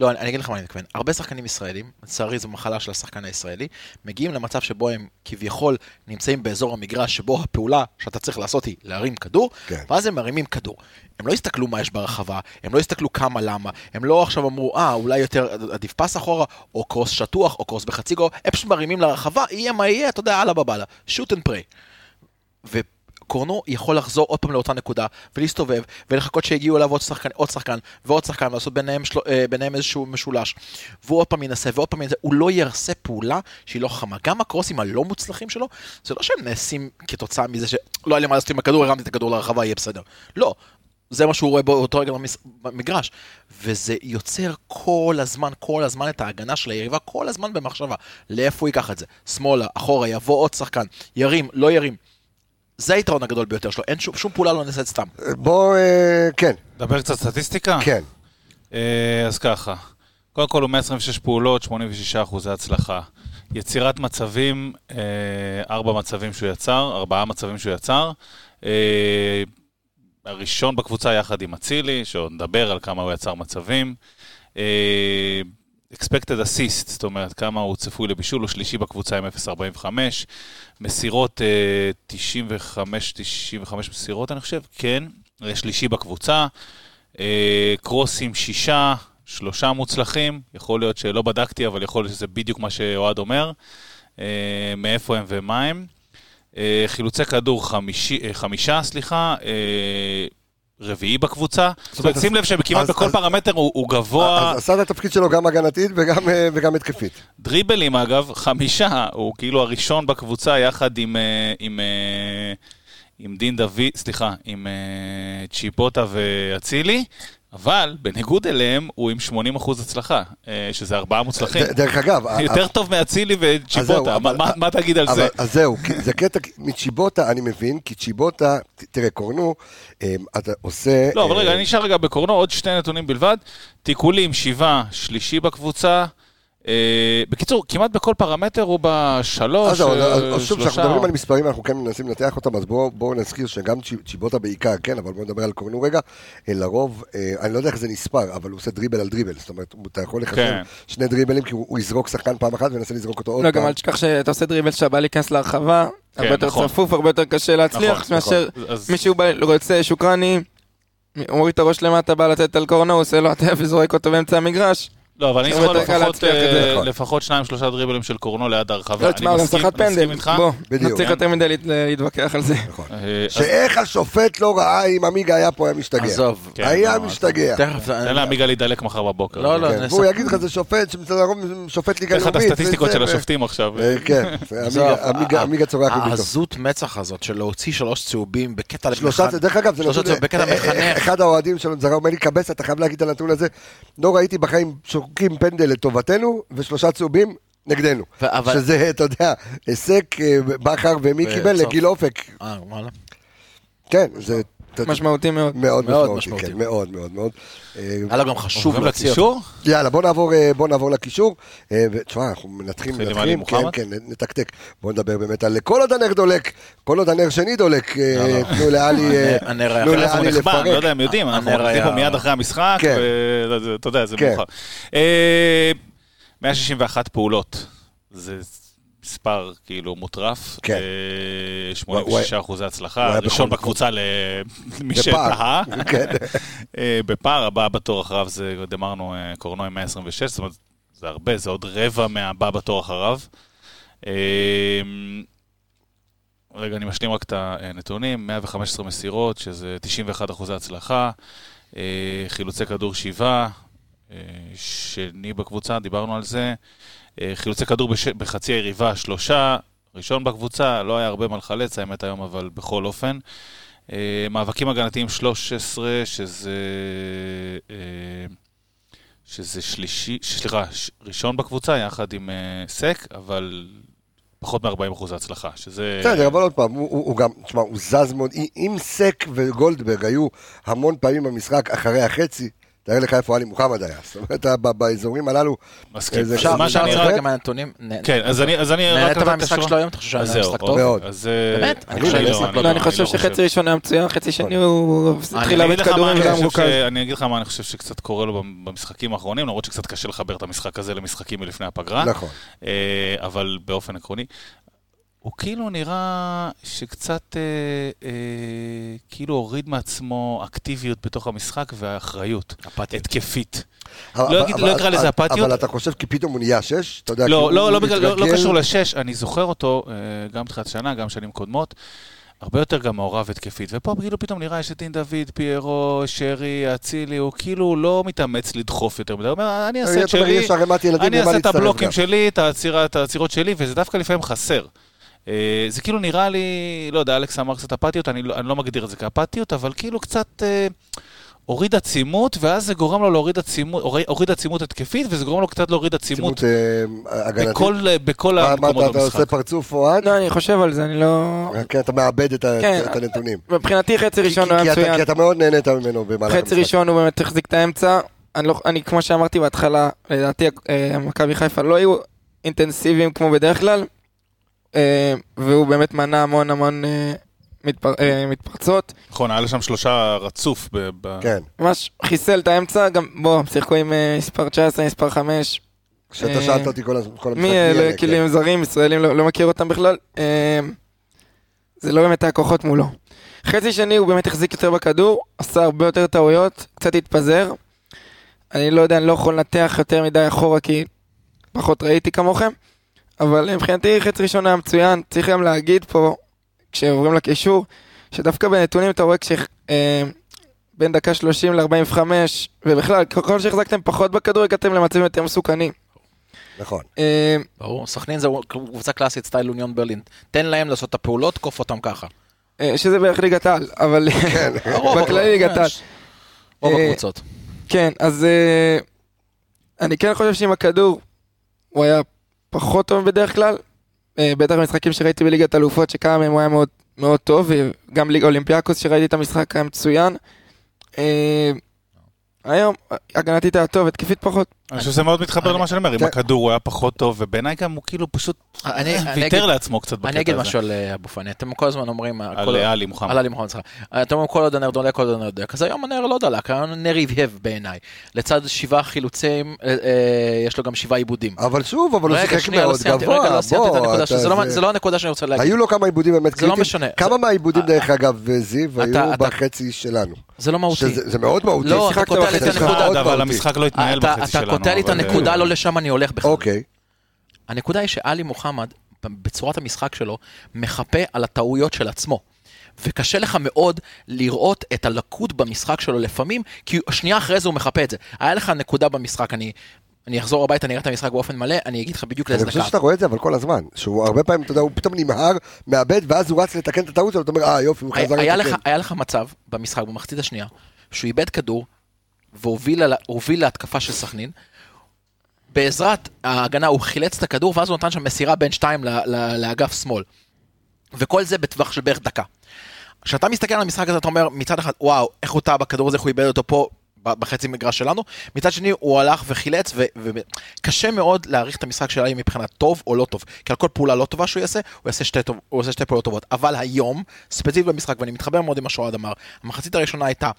לא, אני, אני אגיד לך מה אני מתכוון. הרבה שחקנים ישראלים, לצערי זו מחלה של השחקן הישראלי, מגיעים למצב שבו הם כביכול נמצאים באזור המגרש, שבו הפעולה שאתה צריך לעשות היא להרים כדור, כן. ואז הם מרימים כדור. הם לא הסתכלו מה יש ברחבה, הם לא הסתכלו כמה למה, הם לא עכשיו אמרו, אה, אולי יותר עדיף פס אחורה, או קרוס שטוח, או קרוס בחצי גו, הם פשוט מרימים לרחבה, יהיה מה יהיה, אתה יודע, אללה בבאללה. shoot and pray. וקורנו יכול לחזור עוד פעם לאותה נקודה, ולהסתובב, ולחכות שיגיעו אליו עוד שחקן, עוד שחקן, ועוד שחקן, ולעשות ביניהם, של... אה, ביניהם איזשהו משולש. והוא עוד פעם ינסה, ועוד פעם ינסה, הוא לא יעשה פעולה שהיא לא חכמה. גם הקרוסים הלא מוצלחים שלו, זה לא שהם נעשים כתוצאה מזה שלא היה לי מה לעשות עם הכדור, הרמתי את הכדור לרחבה, יהיה בסדר. לא. זה מה שהוא רואה באותו רגע במגרש. וזה יוצר כל הזמן, כל הזמן את ההגנה של היריבה, כל הזמן במחשבה. לאיפה הוא ייקח את זה? שמאלה, אחורה, יבוא עוד שחקן, ירים, לא ירים. זה היתרון הגדול ביותר שלו, אין שום, שום פעולה לא נעשית סתם. בוא, אה, כן, דבר קצת סטטיסטיקה? כן. אה, אז ככה, קודם כל הוא 126 פעולות, 86 אחוזי הצלחה. יצירת מצבים, אה, ארבע מצבים שהוא יצר, ארבעה מצבים שהוא יצר. אה, הראשון בקבוצה יחד עם אצילי, שעוד נדבר על כמה הוא יצר מצבים. אה, expected assist, זאת אומרת כמה הוא צפוי לבישול, הוא שלישי בקבוצה עם 0.45. מסירות, אה, 95, 95 מסירות אני חושב, כן, אה, שלישי בקבוצה. אה, קרוסים שישה, שלושה מוצלחים, יכול להיות שלא בדקתי, אבל יכול להיות שזה בדיוק מה שאוהד אומר, אה, מאיפה הם ומה הם. אה, חילוצי כדור חמישי, אה, חמישה, סליחה, אה, רביעי בקבוצה. זאת אומרת, שים לב שכמעט בכל פרמטר הוא, גבוה. אז עשה את התפקיד שלו גם הגנתית וגם, אה, וגם התקפית. דריבלים אגב, חמישה, הוא כאילו הראשון בקבוצה יחד עם, אה, אה, דין דוד, סליחה, עם צ'יפוטה ואצילי, אבל בניגוד אליהם הוא עם 80% הצלחה, אה, שזה ארבעה מוצלחים. דרך אגב, יותר טוב מאצילי וצ'יפוטה, מה- תגיד על זה? אז זהו, זה קטע, מצ'יבוטה אני מבין, כי צ'יבוטה, תראה, קורנו, אה, אתה עושה... לא, אבל אה, רגע, אני נשאר רגע בקורנו, עוד שני נתונים בלבד. תיקולים, שבעה, שלישי בקבוצה. אה, בקיצור, כמעט בכל פרמטר הוא בשלוש, אז אה, שוב, כשאנחנו שלושה. מדברים על מספרים, אנחנו כן מנסים לנתח אותם, אז בואו נזכיר שגם צ'י- צ'יבוטה בעיקר, כן, אבל בואו נדבר על קורנו רגע, אה, לרוב, אני לא יודע איך זה נספר, אבל הוא עושה דריבל על דריבל, זאת אומרת, אתה יכול לחשב כן. שני דריבלים, כי הוא יזרוק שחקן פעם אחת וינסה לזרוק אותו עוד לא, גם פעם. אל תשכח שאתה עושה דריבל שבא להיכנס להרחבה, הרבה יותר נכון. צפוף, הרבה יותר קשה להצליח, נכון, מאשר אז- מישהו בא- רוצה שוקרני, הוא מוריד את הראש למטה, בא לתת על קורנו, הוא עושה לו הטף וזורק אותו באמצע המגרש. לא, אבל אני זוכר לפחות. אה, נכון. לפחות שניים שלושה דריבלים של קורנו ליד הרחבה. לא, אני תשמע, הוא גם שחט פנדל. בוא, בדיוק. לא צריך יותר מדי להת- להתווכח על זה. אה, אז שאיך השופט לא ראה אם עמיגה היה פה, היה משתגע. עזוב. כן, היה לא, משתגע. תכף, תן לעמיגה להידלק מחר בבוקר. לא, לא, כן, והוא יגיד לך, זה שופט, שמצד הרוב שופט ליגה תן לך לאומית. את הסטטיסטיקות של השופטים עכשיו. אה, כן, עמיגה- צורח מביתו. העזות מצח הזאת של להוציא שלוש צהובים בקטע שלושה, למחנך. דרך אגב, זה אה, מחנך. אחד האוהדים שלנו אומר לי, קבס, אתה חייב להגיד את הנתון הזה. לא ראיתי בחיים שורקים פנדל לטובתנו, ושלושה צהובים נגדנו. ו- אבל- שזה, אתה יודע, היסק, אה, בכר ומי קיבל בסוף. לגיל אופק. אה, וואלה. כן, זה משמעותי מאוד. מאוד מאוד משמעותי. כן, מאוד מאוד מאוד. אה, היה לו גם חשוב להוציא אותו. יאללה, בוא נעבור, אה, לקישור. אה, ותשמע, אנחנו מנתחים, מנתחים? כן, כן, נתקתק. בוא נדבר באמת על כל עוד הנר דולק, כל עוד הנר שני דולק, אה, תנו לאלי אה, הנר היה חלק נחבא, אני לא לפרק. יודע אם יודעים, אנחנו עובדים פה מיד אחרי המשחק, כן. ואתה יודע, זה כן. מאוחר. אה, 161 פעולות, זה מספר כאילו מוטרף, כן. אה, 86 אחוזי הוא הצלחה, ראשון בקבוצה למי. שתהה. כן. אה, בפער הבא בתור אחריו זה, אמרנו, אה, קורנו עם 126, זאת אומרת, זה הרבה, זה עוד רבע מהבא בתור אחריו. אה, רגע, אני משלים רק את הנתונים, 115 מסירות, שזה 91 אחוזי הצלחה, אה, חילוצי כדור שבעה, אה, שני בקבוצה, דיברנו על זה, אה, חילוצי כדור בש... בחצי היריבה, שלושה, ראשון בקבוצה, לא היה הרבה מה לחלץ, האמת היום, אבל בכל אופן. אה, מאבקים הגנתיים 13, שזה אה, שזה שלישי, סליחה, ראשון בקבוצה יחד עם אה, סק, אבל פחות מ-40% הצלחה, שזה... בסדר, אבל עוד פעם, הוא- הוא הוא גם, תשמע, הוא זז מאוד, אם סק וגולדברג היו המון פעמים במשחק אחרי החצי, תאר לך איפה עלי מוחמד היה. זאת אומרת, ב- באזורים הללו, מסכים. מה שאני רק... לדבר גם מהנתונים. נ- כן, אז אני, אז אני נהנית מהמשחק. שלו היום? אתה חושב שהיה משחק אוקיי. טוב? מאוד. אז... אה, באמת? אני חושב לא- שזה משחק אני לא לא, טוב. אני חושב. שחצי ראשון היה מצוין, חצי שני הוא התחיל אני לאבד כדורים אני והיה חושב מרוכז. ש- אני אגיד לך מה אני חושב שקצת קורה לו במשחקים האחרונים, למרות שקצת קשה לחבר את המשחק הזה למשחקים מלפני הפגרה. נכון. אה, אבל באופן עקרוני. הוא כאילו נראה שקצת אה, אה, כאילו הוריד מעצמו אקטיביות בתוך המשחק ואחריות. אפתיות. התקפית. אבל- אגיד- אבל- לא אקרא לזה אפתיות. אבל אתה חושב כי פתאום הוא נהיה שש? אתה יודע, לא, הוא- לא, לא, הוא בגלל, לא, לא מתרגל- קשור לשש, אני זוכר אותו, אה, גם בתחילת שנה, גם שנים קודמות, הרבה יותר גם מעורב התקפית. ופה כאילו פתאום נראה יש את דין דוד, פיירו, שרי, אצילי, הוא כאילו לא מתאמץ לדחוף יותר מדי, הוא אומר, אני אעשה את שלי, אני אעשה את הבלוקים. שלי, את העצירות שלי, וזה דווקא לפעמים חסר. אה, זה כאילו נראה לי, לא יודע, אלכס אמר קצת אפתיות, אני לא, אני לא מגדיר את זה כאפתיות, אבל כאילו קצת אה, הוריד עצימות, ואז זה גורם לו להוריד עצימות, הוריד- עצימות התקפית, וזה גורם לו קצת להוריד עצימות צימות אה, הגנתית. בכל, בכל מה- מה המקומות אתה- אתה עושה במשחק. פרצוף אוהד? לא, אני חושב על זה, אני לא... כן, אתה מאבד את כן. את הנתונים. מבחינתי חצי ראשון הוא כי היה אתה- מצוין. כי אתה מאוד נהנית ממנו במהלך המשחק. חצי ראשון הוא באמת החזיק את האמצע. אני, לא, אני כמו שאמרתי בהתחלה, לדעתי אה, מכבי חיפה לא היו אינטנסיביים כמו בדרך כלל, אה, והוא באמת מנע המון המון אה, מתפר, אה, מתפרצות. נכון, היה לו שם שלושה רצוף. ב- כן. ממש חיסל את האמצע, גם בוא, הם שיחקו עם אה, מספר 19, מספר 5. כשאתה אה, שאלת אותי כל הזמן, כל המשחק. מי אלה אלה, כלים זרים, ישראלים, לא, לא מכיר אותם בכלל. אה, זה לא באמת היה כוחות מולו. חצי שני הוא באמת החזיק יותר בכדור, עשה הרבה יותר טעויות, קצת התפזר. אני לא יודע, אני לא יכול לנתח יותר מדי אחורה כי פחות ראיתי כמוכם. אבל מבחינתי חצי ראשון היה מצוין, צריך גם להגיד פה, כשעוברים לקישור, שדווקא בנתונים אתה רואה כש... אה, בין דקה 30 ל-45, ובכלל, ככל שהחזקתם פחות בכדור, הגעתם למצבים יותר מסוכנים. נכון. אה, ברור, סכנין זה קבוצה קלאסית סטייל אוניון ברלין. תן להם לעשות את הפעולות, קוף אותם ככה. אה, שזה בערך ליגת העל, אבל הרוב, בכללי ליגת העל. רוב אה, הקבוצות. כן, אז אה, אני כן חושב שעם הכדור הוא היה פחות טוב בדרך כלל. אה, בטח במשחקים שראיתי בליגת אלופות, שכמה מהם הוא היה מאוד, מאוד טוב, וגם ליגה אולימפיאקוס שראיתי את המשחק היה מצוין. היום, הגנתית היה טוב, התקפית פחות. אני חושב שזה מאוד מתחבר למה שאני אומר, עם כן. הכדור הוא היה פחות טוב, ובעיניי גם הוא כאילו פשוט ויתר לעצמו קצת בקטע הזה. אני אגיד משהו על אה, אבו פאני, אתם כל הזמן אומרים... אה, על אה, עלי מוחמד. על עלי מוחמד, סליחה. אתם אומרים כל עוד הנר דולק, כל עוד הנר דולק. אז היום הנר לא דלק, היום הנר הבהב בעיניי. לצד שבעה חילוצים, יש לו גם שבעה עיבודים. אבל שוב, אבל הוא שיחק לא מאוד גבוה. לא בוא, זה לא- זה- לא הנקודה שאני רוצה להגיד. היו לו כמה עיבודים באמת זה לא קריטיים. משנה. כמה זה- מהעיבודים, דרך אגב, זיו, אתה- היו אתה- בחצי שלנו. זה לא מהותי. זה מאוד מהותי. שיחקת לי את הנקודה. אבל. המשחק לא התנהל בחצי שלנו. אתה קוטע לי את הנקודה, לא לשם אני הולך בכלל. אוקיי. הנקודה היא שעלי מוחמד, בצורת המשחק שלו, מחפה על הטעויות של עצמו. וקשה לך מאוד לראות את הלקות במשחק שלו לפעמים, כי שנייה אחרי זה הוא מחפה את זה. היה לך נקודה במשחק, אני, אני אחזור הביתה, אני אראה את המשחק באופן מלא, אני אגיד לך בדיוק אני לאיזה חושב דקה. שאתה רואה את זה אבל כל הזמן. שהוא הרבה פעמים, אתה יודע, הוא פתאום נמהר, מאבד, ואז הוא רץ לתקן את הטעות שלו, אתה אומר, אה יופי, הוא חזר לתקן. היה לך מצב במשחק, במחצית השנייה, שהוא איבד כדור, והוביל לה- הוביל להתקפה של סכנין. בעזרת ההגנה הוא חילץ את הכדור, ואז הוא נתן שם מסירה בין שתיים לאגף שמאל. וכל זה בטווח של בערך דקה. כשאתה מסתכל על המשחק הזה, אתה אומר, מצד אחד, וואו, איך הוא טעה בכדור הזה, איך הוא איבד אותו פה בחצי מגרש שלנו. מצד שני, הוא הלך וחילץ, וקשה מאוד להעריך את המשחק של עלי מבחינת טוב או לא טוב. כי על כל פעולה לא טובה שהוא יעשה, הוא יעשה שתי, טוב, הוא יעשה שתי פעולות טובות. אבל היום, ספציפית במשחק, ואני מתחבר מאוד עם מה שאוהד אמר, המחצית הראשונה הייתה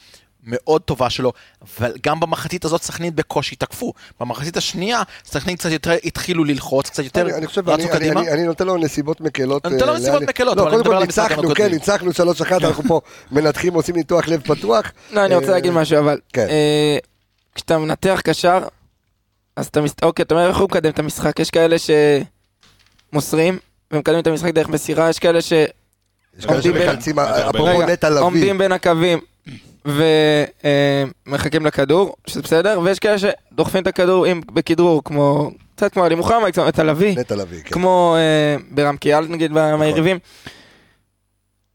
מאוד טובה שלו, אבל גם במחצית הזאת סכנין בקושי תקפו. במחצית השנייה, סכנין קצת יותר התחילו ללחוץ, קצת יותר אני אני חושב, רצו אני- קדימה. אני- אני נותן לו נסיבות מקלות. אני נותן לו אה, נסיבות לאן- מקלות, לא, אבל אני מדבר על המשחקים ניצחנו, כן. ניצחנו 3-1, אנחנו פה מנתחים, עושים ניתוח לב פתוח. לא, אני רוצה אה, להגיד משהו, אבל כן. אה, כשאתה מנתח קשר, אז אתה מסת... אוקיי, אתה אומר איך הוא מקדם את המשחק? יש כאלה שמוסרים ומקדמים את המשחק דרך מסירה, יש כאלה ש... יש כאלה שמחלצים, אפרופו נטע לביא. עומדים בין הקווים ומחכים לכדור, שזה בסדר, ויש כאלה שדוחפים את הכדור עם, בכדרור, כמו, קצת כמו עלי מוחמד, קצת את הלוי, כן. כמו אה, ברם קיאל נגיד מהיריבים.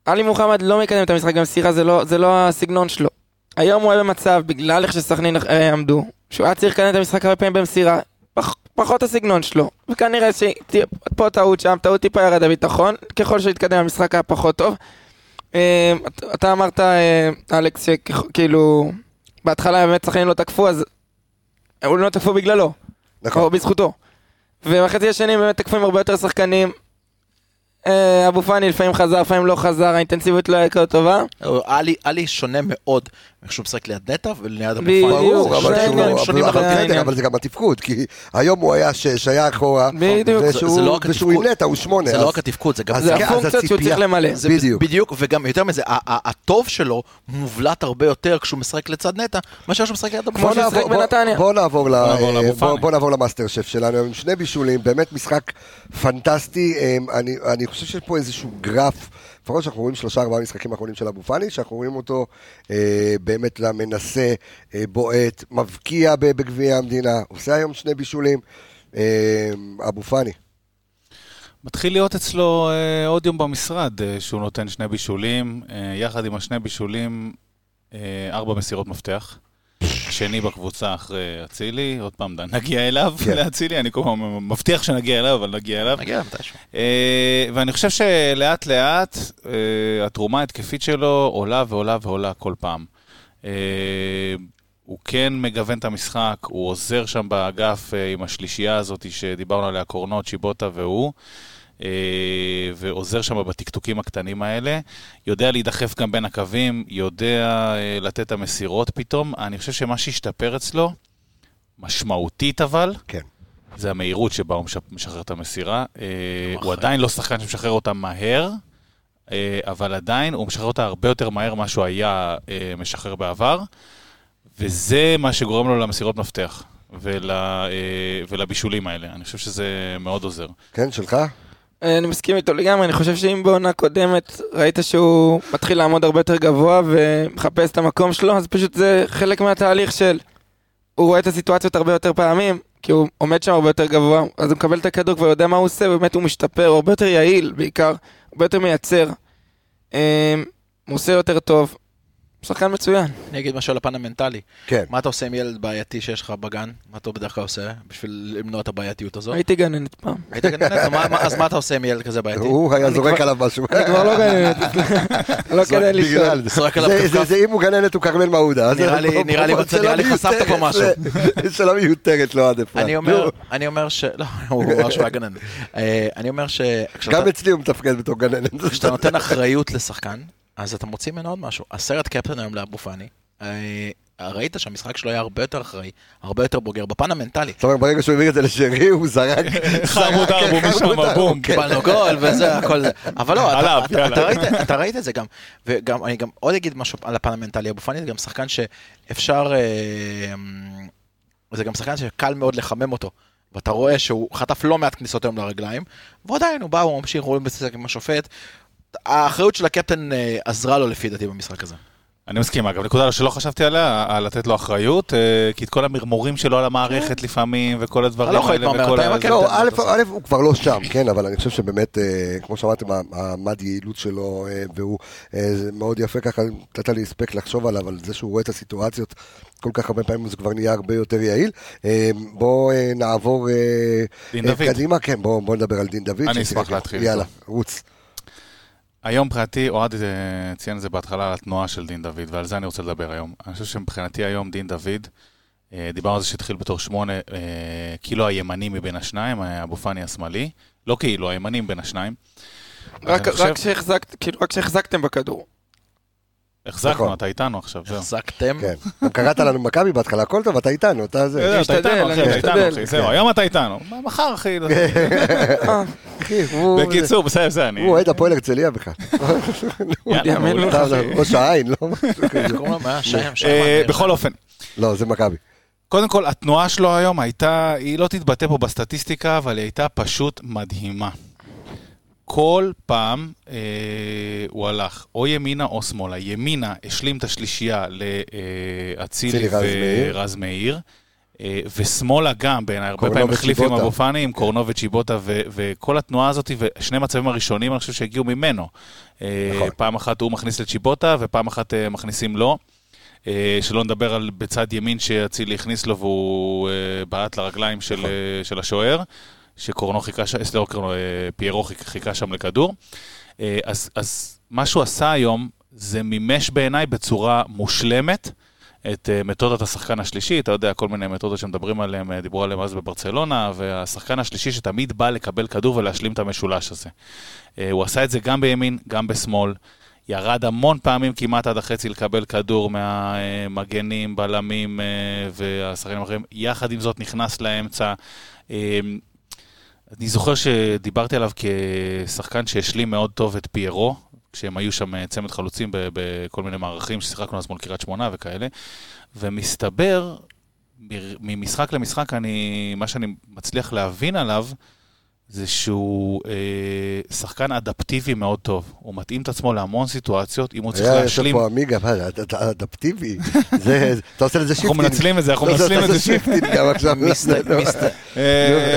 עלי מוחמד לא מקדם את המשחק במסירה, זה לא, זה לא הסגנון שלו. היום הוא היה במצב, בגלל איך שסכנין אה, עמדו, שהוא היה צריך לקדם את המשחק הרבה פעמים במסירה, פח, פחות הסגנון שלו, וכנראה שפה טעות, שם טעות, טיפה ירד הביטחון, ככל שהתקדם המשחק היה פחות טוב. אתה- אתה אמרת, אה, אלכס, שכאילו, בהתחלה באמת שחקנים לא תקפו, אז הם לא תקפו בגללו, נכון. או בזכותו. ובחצי השני באמת תקפו עם הרבה יותר שחקנים. אה, אבו פאני לפעמים חזר, לפעמים לא חזר, האינטנסיביות לא הייתה טובה. עלי שונה מאוד איך שהוא משחק ליד נטע וליד אבו בדיוק, פאני. ברור, זה אבל זה גם התפקוד, כי היום הוא היה ש- שהיה אחורה, בדיוק. ושהוא- זה- זה לא רק ושהוא עם. נטע, הוא שמונה. זה לא רק התפקוד, זה גם... אז זה הפונקציות שהוא צריך למלא. בדיוק. בדיוק, וגם יותר מזה, ה- ה- הטוב שלו מובלט הרבה יותר כשהוא משחק לצד נטע, מאשר שהוא משחק ליד אבו פאני. בוא- נעבור למאסטר שף שלנו עם שני בישולים, באמת משחק פנטסטי. אה, אני חושב שיש פה איזשהו גרף, לפחות שאנחנו רואים שלושה ארבעה משחקים האחרונים של אבו פאני, שאנחנו רואים אותו אה, באמת מנסה, אה, בועט, מבקיע בגביע המדינה, עושה היום שני בישולים. אה, אבו פאני. מתחיל להיות אצלו אה, עוד יום במשרד אה, שהוא נותן שני בישולים, אה, יחד עם השני בישולים, אה, ארבע מסירות מפתח. שני בקבוצה אחרי אצילי, עוד פעם, נגיע אליו, כן. לאצילי, אני כל הזמן מבטיח שנגיע אליו, אבל נגיע אליו. נגיע מתישהו. אה, ואני חושב שלאט לאט אה, התרומה ההתקפית שלו עולה ועולה ועולה כל פעם. אה, הוא כן מגוון את המשחק, הוא עוזר שם באגף עם השלישייה הזאת שדיברנו עליה, קורנות, שיבוטה והוא. אה, ועוזר שם בטקטוקים הקטנים האלה, יודע להידחף גם בין הקווים, יודע אה, לתת את המסירות פתאום. אני חושב שמה שהשתפר אצלו, משמעותית אבל, כן. זה המהירות שבה הוא משח- משחרר את המסירה. אה, הוא עדיין לא שחקן שמשחרר אותה מהר, אבל עדיין הוא משחרר אותה הרבה יותר מהר ממה שהוא היה משחרר בעבר, וזה מה שגורם לו למסירות מפתח ול, ולבישולים האלה. אני חושב שזה מאוד עוזר. כן, שלך? אני מסכים איתו לגמרי, אני חושב שאם בעונה קודמת ראית שהוא מתחיל לעמוד הרבה יותר גבוה ומחפש את המקום שלו, אז פשוט זה חלק מהתהליך של... הוא רואה את הסיטואציות הרבה יותר פעמים, כי הוא עומד שם הרבה יותר גבוה, אז הוא מקבל את הכדור כבר יודע מה הוא עושה, ובאמת הוא משתפר, הוא הרבה יותר יעיל בעיקר, הרבה יותר מייצר. אה, הוא עושה יותר טוב. שחקן מצוין. אני אגיד משהו על הפן המנטלי. כן. מה אתה עושה עם ילד בעייתי שיש לך בגן? מה אתה בדרך כלל עושה בשביל למנוע את הבעייתיות הזאת? הייתי גננת פעם. היית גננת? אז מה- אתה עושה עם ילד כזה בעייתי? הוא היה זורק עליו משהו. אני כבר לא גננת, לא כדאי לשאול. זורק עליו זה- כפכף. זה- אם הוא גננת הוא כרמל מעודה. נראה לי- לי חשפת פה משהו. שאלה מיותרת, לא עד אפרת. אני אומר, נו, אני אומר ש... לא, הוא אמר שהוא היה גנן. אה, אני אומר ש... גם אצלי הוא מתפקד בתור גננת. כשאתה נותן אחריות לשחקן, אז אתה מוציא ממנו עוד משהו. הסרט קפטן היום לאבו פאני, אה, ראית שהמשחק שלו היה הרבה יותר אחראי, הרבה יותר בוגר, בפן המנטלי. זאת אומרת, ברגע שהוא העביר את זה לשרי, הוא זרק... חרבו זרק- דרבו משם, בום. קיבלנו גול וזה, הכל זה. אבל לא, אתה- ראית- את זה גם. וגם, אני גם עוד אגיד משהו על הפן המנטלי. אבו פאני זה גם שחקן שאפשר... אה, זה גם שחקן שקל מאוד לחמם אותו. ואתה רואה שהוא חטף לא מעט כניסות היום לרגליים, ועדיין הוא בא, הוא ממשיך, רואים בשיחק עם השופט. האחריות של הקפטן אה, עזרה לו לפי דעתי במשחק הזה. אני מסכים, אגב, נקודה שלא חשבתי עליה, על לתת לו אחריות, אה, כי את כל המרמורים שלו על המערכת לפעמים, וכל הדברים לא יכול האלה, וכל ה-. לא, א', הוא כבר לא שם, כן, אבל אני חושב שבאמת, אה, כמו שאמרתם, המד יעילות שלו, אה, והוא, אה, מאוד יפה ככה, נתת לי הספק לחשוב עליו, על זה שהוא רואה את הסיטואציות כל כך הרבה פעמים, זה כבר נהיה הרבה יותר יעיל. אה, בואו אה, נעבור אה, אה. קדימה, כן, בואו נדבר על דין דוד. אני. אשמח להתחיל יאללה. רוץ. היום מבחינתי, אוהד אה, ציין את זה בהתחלה על התנועה של דין דוד, ועל זה אני רוצה לדבר היום. אני חושב שמבחינתי היום דין דוד, אה, דיברנו על זה שהתחיל בתור שמונה, כאילו הימני מבין השניים, אבו פאני השמאלי, לא כאילו, הימני מבין השניים. רק אני חושב- רק שהחזקת- כאילו, רק שהחזקתם בכדור. נכון. החזקנו, אתה איתנו עכשיו, זהו. החזקתם. כן. גם קראת לנו מכבי בהתחלה, הכל טוב, אתה איתנו, אתה זה. אתה איתנו, אחי, אתה איתנו. אחי, זהו, כן. היום אתה איתנו. מחר, אחי. אה, אחי, הוא- בקיצור, בסדר, בסדר, אני... הוא אוהד הפועל הרצליה בכלל. יודע, ראש העין, לא שם. אה, בכל אופן, לא, זה מכבי. קודם כל, התנועה שלו היום הייתה, היא לא תתבטא פה בסטטיסטיקה, אבל היא הייתה פשוט מדהימה. כל פעם אה, הוא הלך או ימינה או שמאלה. ימינה השלים את השלישייה לאצילי מאיר. ורז מאיר. אה, ושמאלה גם, בעיניי, הרבה פעמים החליף עם. אבו פאני, עם קורנו וצ'יבוטה, ו- וכל התנועה הזאת, ושני מצבים הראשונים, אני חושב שהגיעו ממנו. אה, נכון. פעם אחת הוא מכניס לצ'יבוטה, ופעם אחת אה, מכניסים לו. אה, שלא נדבר על בצד ימין שאצילי הכניס לו והוא אה, בעט לרגליים של, נכון. אה, של השוער, שקורנו חיכה שם, סליחה, קורנו, אה, פיירו חיכה, שם לכדור. אה, אז, אז מה שהוא עשה היום, זה מימש בעיניי בצורה מושלמת את אה, מתודת השחקן השלישי, אתה יודע, כל מיני מתודות שמדברים עליהם, אה, דיברו עליהם אז בברצלונה, והשחקן השלישי שתמיד בא לקבל כדור ולהשלים את המשולש הזה. הוא עשה את זה גם בימין, גם בשמאל. ירד המון פעמים כמעט עד החצי לקבל כדור מהמגנים, בלמים והשחקנים האחרים. יחד עם זאת נכנס לאמצע. אני זוכר שדיברתי עליו כשחקן שהשלים מאוד טוב את פיירו, כשהם היו שם אה, צמד חלוצים בכל מיני מערכים ששיחקנו אז מול קריית שמונה וכאלה, ומסתבר, ממשחק למשחק, אני, מה שאני מצליח להבין עליו, זה שהוא אה, שחקן אדפטיבי מאוד טוב. הוא מתאים את עצמו להמון סיטואציות, אם הוא צריך היה להשלים... פה עמיגה, מה, אתה- אתה אדפטיבי. זה- אתה עושה לזה shifting. אנחנו מנצלים את זה, אנחנו לא, אתה מנצלים את זה. shifting גם עכשיו.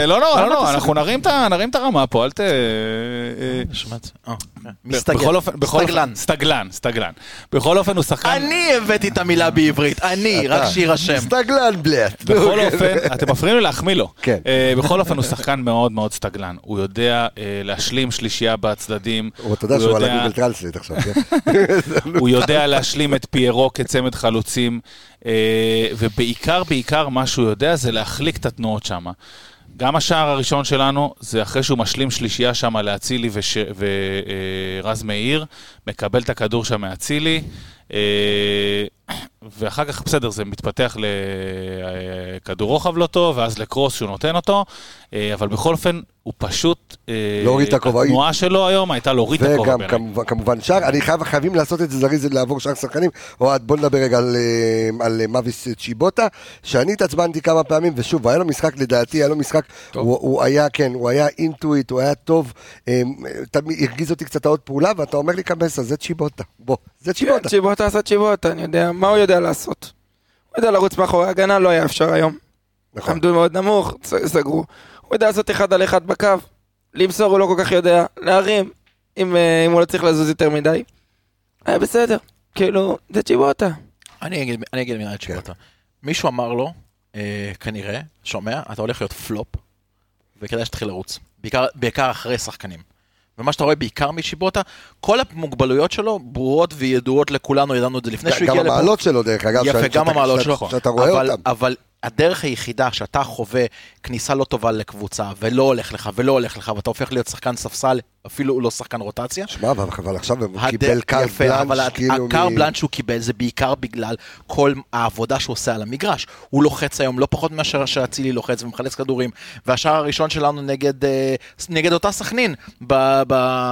לא, לא, לא, לא, אנחנו נרים את הרמה פה, אל ת... שמעת? אה, כן. מסתגל. סטגלן, סטגלן. בכל אופן הוא שחקן... אני הבאתי את המילה בעברית, אני, רק שיירשם. סטגלן בלט. בכל אופן, אתם מפריעים לי להחמיא לו. כן. אה, בכל אופן, הוא שחקן מאוד מאוד סטגלן. הוא יודע אה, להשלים שלישייה בצדדים. הוא, אתה יודע שהוא על ה Google Translate עכשיו, כן? הוא יודע להשלים את פיירו כצמד חלוצים, אה, ובעיקר, בעיקר, מה שהוא יודע זה להחליק את התנועות שם. גם השער הראשון שלנו, זה אחרי שהוא משלים שלישייה שם לאצילי וש- ורז מאיר, מקבל את הכדור שם מאצילי, אה, ואחר כך, בסדר, זה מתפתח לכדור רוחב לא טוב, ואז לקרוס שהוא נותן אותו, אה, אבל בכל אופן, הוא פשוט... אה, להוריד את הכובעית. התנועה שלו היום הייתה להוריד את הכובע וגם. כמובן- כמובן שאר, אני חייב, חייבים לעשות את זה זריז לעבור שאר שחקנים. אוהד, בוא נדבר רגע על, אה, על מאביס צ'יבוטה, שאני התעצבנתי כמה פעמים, ושוב, היה לו משחק, לדעתי, היה לו משחק, הוא, הוא היה, כן, הוא היה אינטואיט, הוא היה טוב, תמיד הרגיז אותי קצת העוד פעולה, ואתה אומר לי קבסה, זה צ'יבוטה, בוא, זה צ'יבוטה. צ'יבוטה עשה צ'יבוטה, אני יודע, מה הוא יודע לעשות? הוא יודע לרוץ מאחורי ההגנה, לא היה אפשר היום. נכון. עמדו מאוד נמוך, סגרו. הוא יודע לעשות אחד על אחד בקו, למסור הוא לא כל כך יודע, להרים, אם, אה, אם הוא לא צריך לזוז יותר מדי. היה בסדר, כאילו, זה צ'יבוטה. אני אגיד, אני אגיד מילה את שיבוטה. מישהו אמר לו, אה, כנראה, שומע, אתה הולך להיות פלופ, וכדאי שתתחיל לרוץ. בעיקר, בעיקר אחרי שחקנים. ומה שאתה רואה בעיקר משיבוטה, כל המוגבלויות שלו ברורות וידועות לכולנו, ידענו את זה לפני שהוא גם הגיע לפה. המעלות שלו, דרך אגב, יפה, גם המעלות שלו. שאתה רואה אותם. אבל הדרך היחידה שאתה חווה כניסה לא טובה לקבוצה, ולא הולך לך, ולא הולך לך, ואתה הופך להיות שחקן ספסל, אפילו לא שחקן רוטציה, שמע, אבל אבל עכשיו הוא הד- קיבל קאר יפה, אבל בלאנש, כאילו... הקאר מ- בלאנש שהוא קיבל זה בעיקר בגלל כל העבודה שהוא עושה על המגרש. הוא לוחץ היום לא פחות מאשר שאצילי לוחץ ומחלץ כדורים. והשער הראשון שלנו נגד, אה, נגד אותה סכנין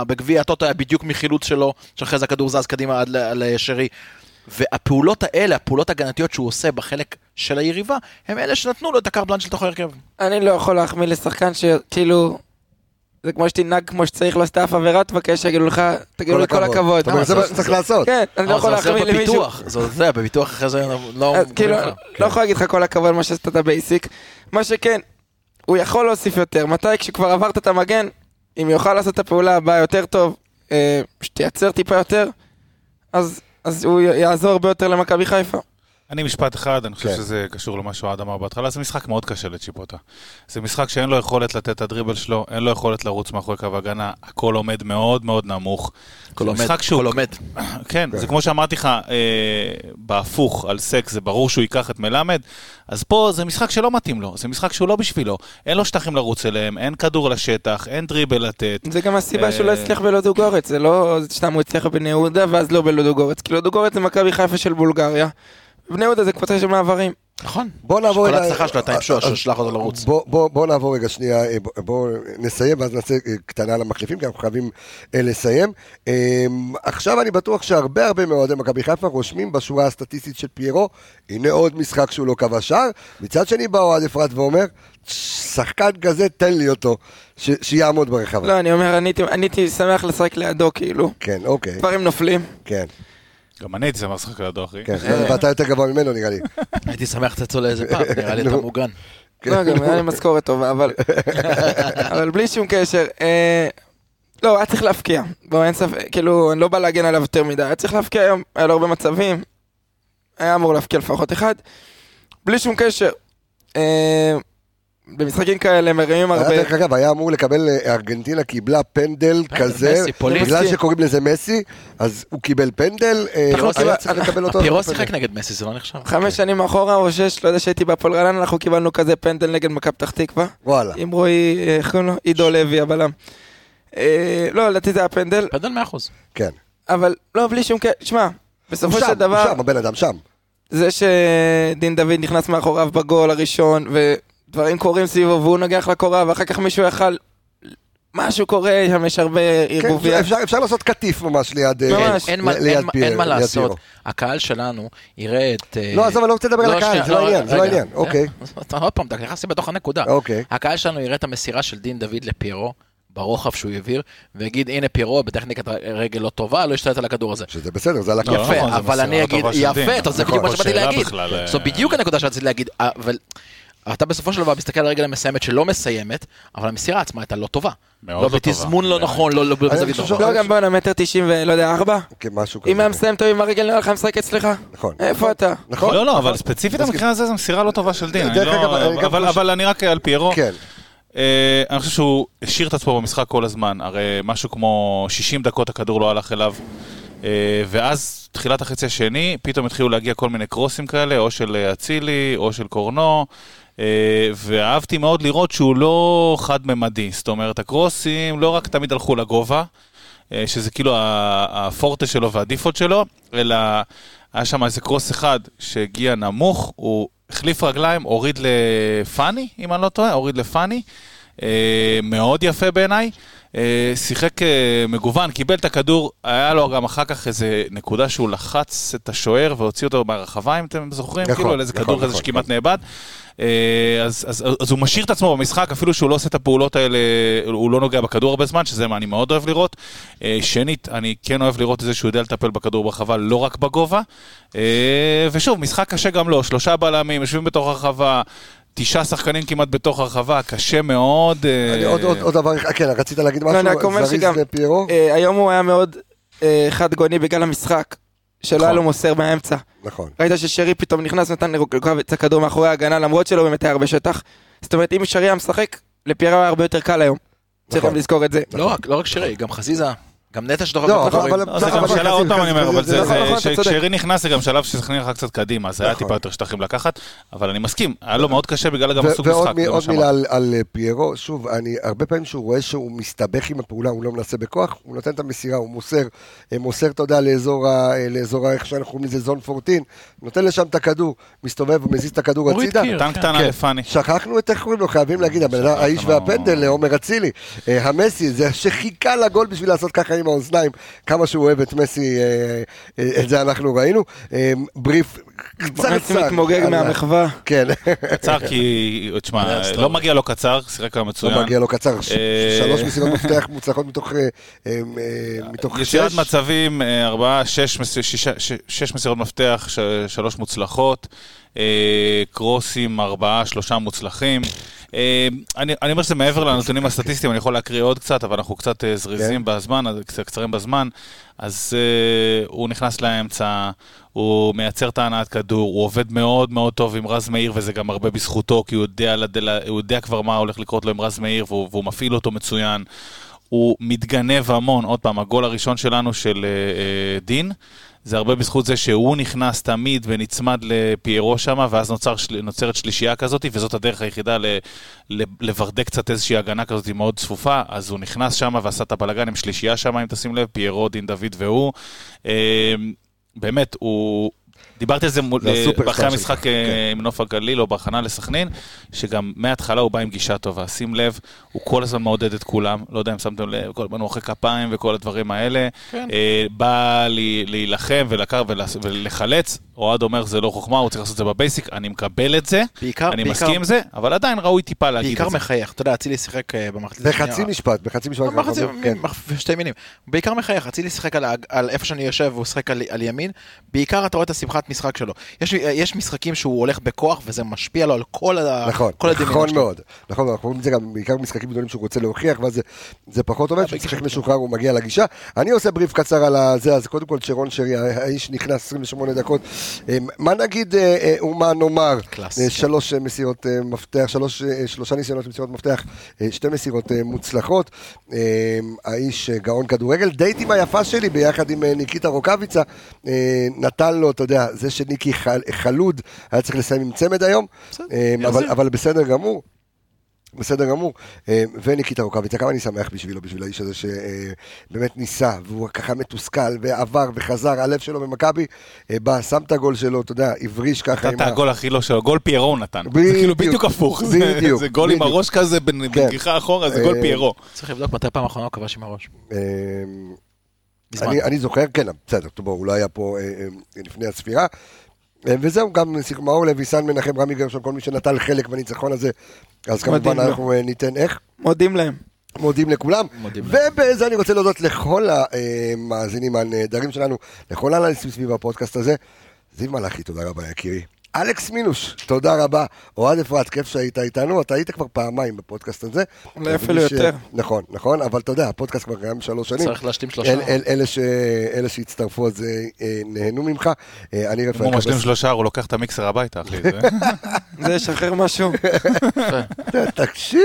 בגביע הטוטו היה בדיוק מחילוץ שלו, שאחרי זה הכדור זז קדימה עד ל- לשרי. והפעולות האלה, הפעולות ההגנתיות שהוא עושה בחלק של היריבה, הם אלה שנתנו לו את ה carte blanche לתוך ההרכב. אני לא יכול להחמיא לשחקן שכאילו... זה כמו שתנהג כמו שצריך, לא עשתה אף עבירה, תבקש שיגידו לך, תגידו לי כל הכבוד. זה מה שצריך לעשות. כן, אני לא אבל יכול להחמיא למישהו. זה עוזר, בביטוח אחרי זה לא... אז כאילו, אומרים לך. לא יכול להגיד לך כל הכבוד מה שעשית את ה basic. מה שכן, הוא יכול להוסיף יותר. מתי? כשכבר עברת את המגן, אם יוכל לעשות את הפעולה הבאה יותר טוב, אה, שתייצר טיפה יותר, אז, אז הוא יעזור הרבה יותר למכבי חיפה. אני משפט אחד, אני חושב כן. שזה קשור למה שאוהד אמר בהתחלה, זה משחק מאוד קשה לצ'יפוטה. זה משחק שאין לו יכולת לתת את הדריבל שלו, אין לו יכולת לרוץ מאחורי קו הגנה, הכל עומד מאוד מאוד נמוך. הכל עומד, הכל עומד. כן, זה כמו שאמרתי לך, אה, בהפוך על סק, זה ברור שהוא ייקח את מלמד, אז פה זה משחק שלא מתאים לו, זה משחק שהוא לא בשבילו. אין לו שטחים לרוץ אליהם, אין כדור לשטח, אין דריבל לתת. זה גם הסיבה שהוא לא אה, הצליח בלודוגורץ, זה לא סתם הוא הצליח בבני יהודה ואז לא בלודוגורץ, כי לודוגורץ זה מכבי חיפה של בולגריה. בני יהודה זה קבוצה של מעברים. נכון. בוא נעבור כל ההצלחה שלו הייתה עם אז- ששלח אותו לרוץ. בוא, נעבור רגע שנייה, אה, בוא- נסיים ואז נעשה אה, קטנה על המחליפים, כי אנחנו חייבים אה, לסיים. אה, עכשיו אני בטוח שהרבה הרבה מאוהדי מכבי חיפה רושמים בשורה הסטטיסטית של פיירו, הנה עוד משחק שהוא לא קבע שער. מצד שני בא אוהד אפרת ואומר, שחקן כזה תן לי אותו, שיעמוד ברחבה. לא, אני אומר, אני הייתי שמח לשחק לידו, כאילו. כן, אוקיי, דברים נופלים. כן, גם אני הייתי שמח לשחק לידו, אחי. כן, ואתה יותר גבוה ממנו נראה לי. הייתי שמח לצאת לו לאיזה פעם, נראה לי אתה. מוגן. לא, גם היה לי משכורת טובה, אבל... אבל בלי שום קשר. אה, לא, היה צריך להפקיע. בוא, אין ספק, כאילו, אני לא בא להגן עליו יותר מדי. היה צריך להפקיע היום, היה לו הרבה מצבים. היה אמור להפקיע לפחות אחד. בלי שום קשר. אה, במשחקים כאלה מרימים הרבה. דרך אגב, היה אמור לקבל, אה, ארגנטינה קיבלה פנדל כזה, מסי, פוליטי. בגלל שקוראים לזה מסי, אז הוא קיבל פנדל, אה, היה צריך לקבל אותו. פירו. שיחק נגד מסי, זה לא נחשב. חמש שנים אחורה או שש, לא יודע שהייתי בהפועל רעננה, אנחנו קיבלנו כזה פנדל נגד מכבי פתח תקווה. וואלה. עם רועי, אה, איך קוראים לו? עידו לוי הבלם. אה, לא, לדעתי זה היה פנדל, פנדל 100%. כן. אבל לא, בלי שום קשר. שמע, בסופו הוא של שם, דבר, הוא שם, הבן אדם שם. זה שדין דוד נכנס מאחוריו בגול הראשון, ודברים קורים סביבו, והוא נגח לקורה, ואחר כך מישהו יכל... משהו קורה, שם יש הרבה כן, ערבוביה. אפשר- אפשר לעשות קטיף ממש ליד אה, ממש. אין ליד אין מה- פיר- אין מה ליד לעשות. פירו. הקהל שלנו יראה את... אה, לא, עזוב, אני לא רוצה לדבר על הקהל, שנייה, זה לא העניין, זה לא. העניין, אוקיי. אה, אתה עוד פעם, אתה נכנס לי בתוך הנקודה. אוקיי. הקהל שלנו יראה את המסירה של דין דוד לפיירו, ברוחב שהוא העביר, ויגיד, הנה פיירו בטכניקת רגל לא טובה, לא השתלט על הכדור הזה. שזה בסדר, זה על לא. נכון, יפה, זה אבל אני אגיד, של דין. יפה, זה נכון, בדיוק מה לא שבאתי להגיד. זו בדיוק הנקודה שרציתי להגיד, אבל אתה בסופו של דבר מסתכל על הרגל המסיימת שלא מסיימת, אבל המסירה עצמה הייתה לא טובה. לא לא. בתזמון לא נכון, לא לא בזווית חושב נכונה. לא, גם בואנה, מטר תשעים ולא יודע, ארבע? כן, משהו כזה. אם היה מסיים טוב עם הרגל, נראה לך משחק אצלך? נכון. איפה אתה? נכון. לא, לא, אבל ספציפית המקרה הזה זו מסירה לא טובה של דין. לא- אבל- אני רק על פיירו. כן. אה, אני חושב שהוא השאיר את עצמו במשחק כל הזמן, הרי משהו כמו 60 דקות הכדור לא הלך אליו, אה, ואז תחילת החצי השני, פתאום התחילו להגיע כל מיני קרוסים כאלה, או של אה, אצילי, או של קורנו, אה, ואהבתי מאוד לראות שהוא לא חד-ממדי, זאת אומרת, הקרוסים לא רק תמיד הלכו לגובה, אה, שזה כאילו הפורטה שלו והדיפולט שלו, אלא היה שם איזה קרוס אחד שהגיע נמוך, הוא החליף רגליים, הוריד לפאני, אם אני לא טועה, הוריד לפאני. אה, מאוד יפה בעיניי. אה, שיחק אה, מגוון, קיבל את הכדור, היה לו גם אחר כך איזה נקודה שהוא לחץ את השוער והוציא אותו מהרחבה, אם אתם זוכרים, נכון, כאילו על איזה נכון, כדור כזה נכון, שכמעט נאבד. אה, אז, אז, אז הוא משאיר את עצמו במשחק, אפילו שהוא לא עושה את הפעולות האלה, הוא לא נוגע בכדור הרבה זמן, שזה מה אני מאוד אוהב לראות. שנית, אני כן אוהב לראות את זה שהוא יודע לטפל בכדור ברחבה, לא רק בגובה. ושוב, משחק קשה גם לו, שלושה בלמים, יושבים בתוך הרחבה. תשעה שחקנים כמעט בתוך הרחבה, קשה מאוד. אה, עוד- עוד עוד דבר, אחד, כן, רצית להגיד לא, אני רק משהו? אומר זריז שגם- לפיירו? אה, היום הוא היה מאוד אה, חד גוני בגלל המשחק, שלא היה נכון. לו מוסר באמצע. נכון. ראית ששרי פתאום נכנס, נתן לרוקאביץ הכדור מאחורי ההגנה, למרות שלא באמת היה הרבה שטח. זאת אומרת, אם שרי היה משחק, לפיירו היה הרבה יותר קל היום. צריך נכון. גם לזכור את זה. לא רק, לא רק שירי, גם חזיזה, גם נטע שדוחף לא, לא, זה גם שאלה, עוד פעם אני אומר, אבל. כשרי נכנס זה גם שלב שסכנין הלכה קצת קדימה, אז היה נכון. טיפה יותר שטחים לקחת, אבל אני מסכים, היה לו מאוד קשה בגלל גם הסוג ועוד משחק. מי- זה מה עוד מילה. על, אה, פיירו, שוב, אני, הרבה פעמים שהוא רואה שהוא מסתבך עם הפעולה, הוא לא מנסה בכוח, הוא נותן את המסירה, הוא מוסר, אה, מוסר, אתה יודע, לאזור, ה, אה, לאזור, ה- איך שאנחנו קוראים לזה, זון 14, נותן לשם את הכדור, מסתובב ומזיז את הכדור הצידה. נתן קטנה כן. לפאני. שכחנו את איך קוראים לו, חייבים להגיד, האיש. והפנדל, עומר אצילי, המסי, זה שחיכה לגול בשביל לעשות ככה עם האוזניים, כמה שהוא אוהב את מסי, אה, אה, את זה אנחנו ראינו. אה, בריף קצרצר. מסי מתמוגג מהמחווה. כן, קצר כי, תשמע, לא. מגיע לו קצר, שיחק לו מצוין. לא מגיע לו קצר, אה, שלוש מסירות מפתח מוצלחות מתוך, אה, אה, אה, מתוך יצירת שש. מצבים, אה, ארבעה, שש, שש מסירות מפתח, שלוש מוצלחות, אה, קרוסים, ארבעה, שלושה מוצלחים. אה, אני, אני אומר שזה מעבר לנתונים הסטטיסטיים, אני יכול להקריא עוד קצת, אבל אנחנו קצת אה, זריזים כן. בזמן, קצת קצרים בזמן. אז אה, הוא נכנס לאמצע, הוא מייצר את ההנעת כדור, הוא עובד מאוד מאוד טוב עם רז מאיר, וזה גם הרבה בזכותו, כי הוא יודע, הוא יודע כבר מה הולך לקרות לו עם רז מאיר, והוא, והוא מפעיל אותו מצוין. הוא מתגנב המון, עוד פעם, הגול הראשון שלנו של אה, אה, דין, זה הרבה בזכות זה שהוא נכנס תמיד ונצמד לפיירו שם, ואז נוצר, נוצרת שלישייה כזאת, וזאת הדרך היחידה ל, ל, לוורדק קצת איזושהי הגנה כזאת מאוד צפופה, אז הוא נכנס שם ועשה את הבלגן עם שלישייה שם, אם תשים לב, פיירו, דין דוד והוא. אה, באמת, הוא... דיברתי על זה מול, הסופרסטאר אחרי המשחק כן. אה, עם נוף הגליל או בהכנה לסכנין, שגם מההתחלה הוא בא עם גישה טובה. שים לב, הוא כל הזמן מעודד את כולם, לא יודע אם שמתם לב, כל הזמן הוא מוחא כפיים וכל הדברים האלה. כן. אה, בא להילחם ולקר ולחלץ, אוהד אומר זה לא חוכמה, הוא צריך לעשות את זה בבייסיק, אני מקבל את זה, בעיקר, אני בעיקר, מסכים עם זה, אבל עדיין ראוי טיפה להגיד בעיקר את זה. מחייך. אתה יודע, אצילי שיחק אה, במחצית בחצי משפט, בחצי משפט. במחצית, כן. בשתי מינים. בעיקר מחייך, אצילי שיחק על, איפה שאני יושב והוא שיחק על, על ימין. בעיקר אתה רואה את מבחינת משחק שלו. יש, יש משחקים שהוא הולך בכוח וזה משפיע לו על כל, ה, נכון, כל נכון שלו. מאוד. נכון, אנחנו רואים את זה גם בעיקר במשחקים גדולים שהוא רוצה להוכיח, ואז זה- זה פחות עובד, כשהוא משחק משוחרר הוא מגיע לגישה. אני עושה בריף קצר על הזה, אז קודם כל שרון שרי, האיש נכנס 28 דקות. אה, מה נגיד אה, אה, ומה נאמר? קלאס. אה, שלוש אה, מסירות אה, מפתח, שלוש, אה, שלושה ניסיונות למסירות מפתח, אה, שתי מסירות אה, מוצלחות. אה, האיש אה, גאון כדורגל, דייט עם היפה שלי ביחד עם אה, ניקיטה רוקאביצה, אה, נתן לו, אתה יודע, זה שניקי חל- חלוד, היה צריך לסיים עם צמד היום, אה, אבל. אבל בסדר גמור. בסדר גמור, אה, וניקיטה רוקאביצה, כמה אני שמח בשבילו, בשביל האיש הזה שבאמת ניסה, והוא ככה מתוסכל, ועבר וחזר, הלב שלו במכבי, אה, בא, שם את הגול שלו, אתה יודע, הבריש ככה נתן את הגול הכי לא שלו, גול פיירו הוא נתן. זה. כאילו בדיוק הפוך. זה- בדיוק, זה גול עם. הראש כזה, בנגיחה אחורה, זה גול פיירו. צריך לבדוק מתי פעם אחרונה הוא כבש עם הראש. אה. אני, אני זוכר, כן, בסדר, טוב, בוא, הוא לא היה פה אה, אה, לפני הספירה. אה, וזהו, גם מאור לוי, סן מנחם, רמי גרשון, כל מי שנטל חלק בניצחון הזה, אז כמובן לו. אנחנו אה, ניתן איך. מודים להם. מודים לכולם, מודים ובזה אני רוצה להודות לכל המאזינים הנהדרים שלנו, לכל האנליסטים סביב הפודקאסט הזה. זיו מלאכי, תודה רבה יקירי. אלכס מינוש, תודה רבה. אוהד אפרת, כיף שהיית איתנו, אתה היית כבר פעמיים בפודקאסט הזה. אולי אפילו יותר. נכון, נכון, אבל אתה יודע, הפודקאסט כבר קיים שלוש שנים. צריך להשלים שלושה. אל, אל, אלה, ש, אלה שהצטרפו אז אה, אה, נהנו ממך. אה, אני אם רפאל הוא משלים. שלושה, הוא לוקח את המיקסר הביתה, אחי. זה- זה ישחרר משהו. תקשיב,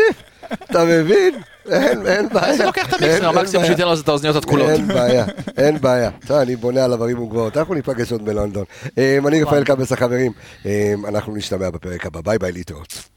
אתה מבין? אין, אין בעיה. אז לוקח את המיקסר, המקסימום. שייתן לו את האוזניות התקולות. אין בעיה, אין בעיה. טוב, אני בונה על עברים וגבוהות, אנחנו ניפגש עוד בלונדון. אה, אני רפאל קבס החברים, אה, אנחנו נשתמע בפרק הבא, ביי ביי להתראות.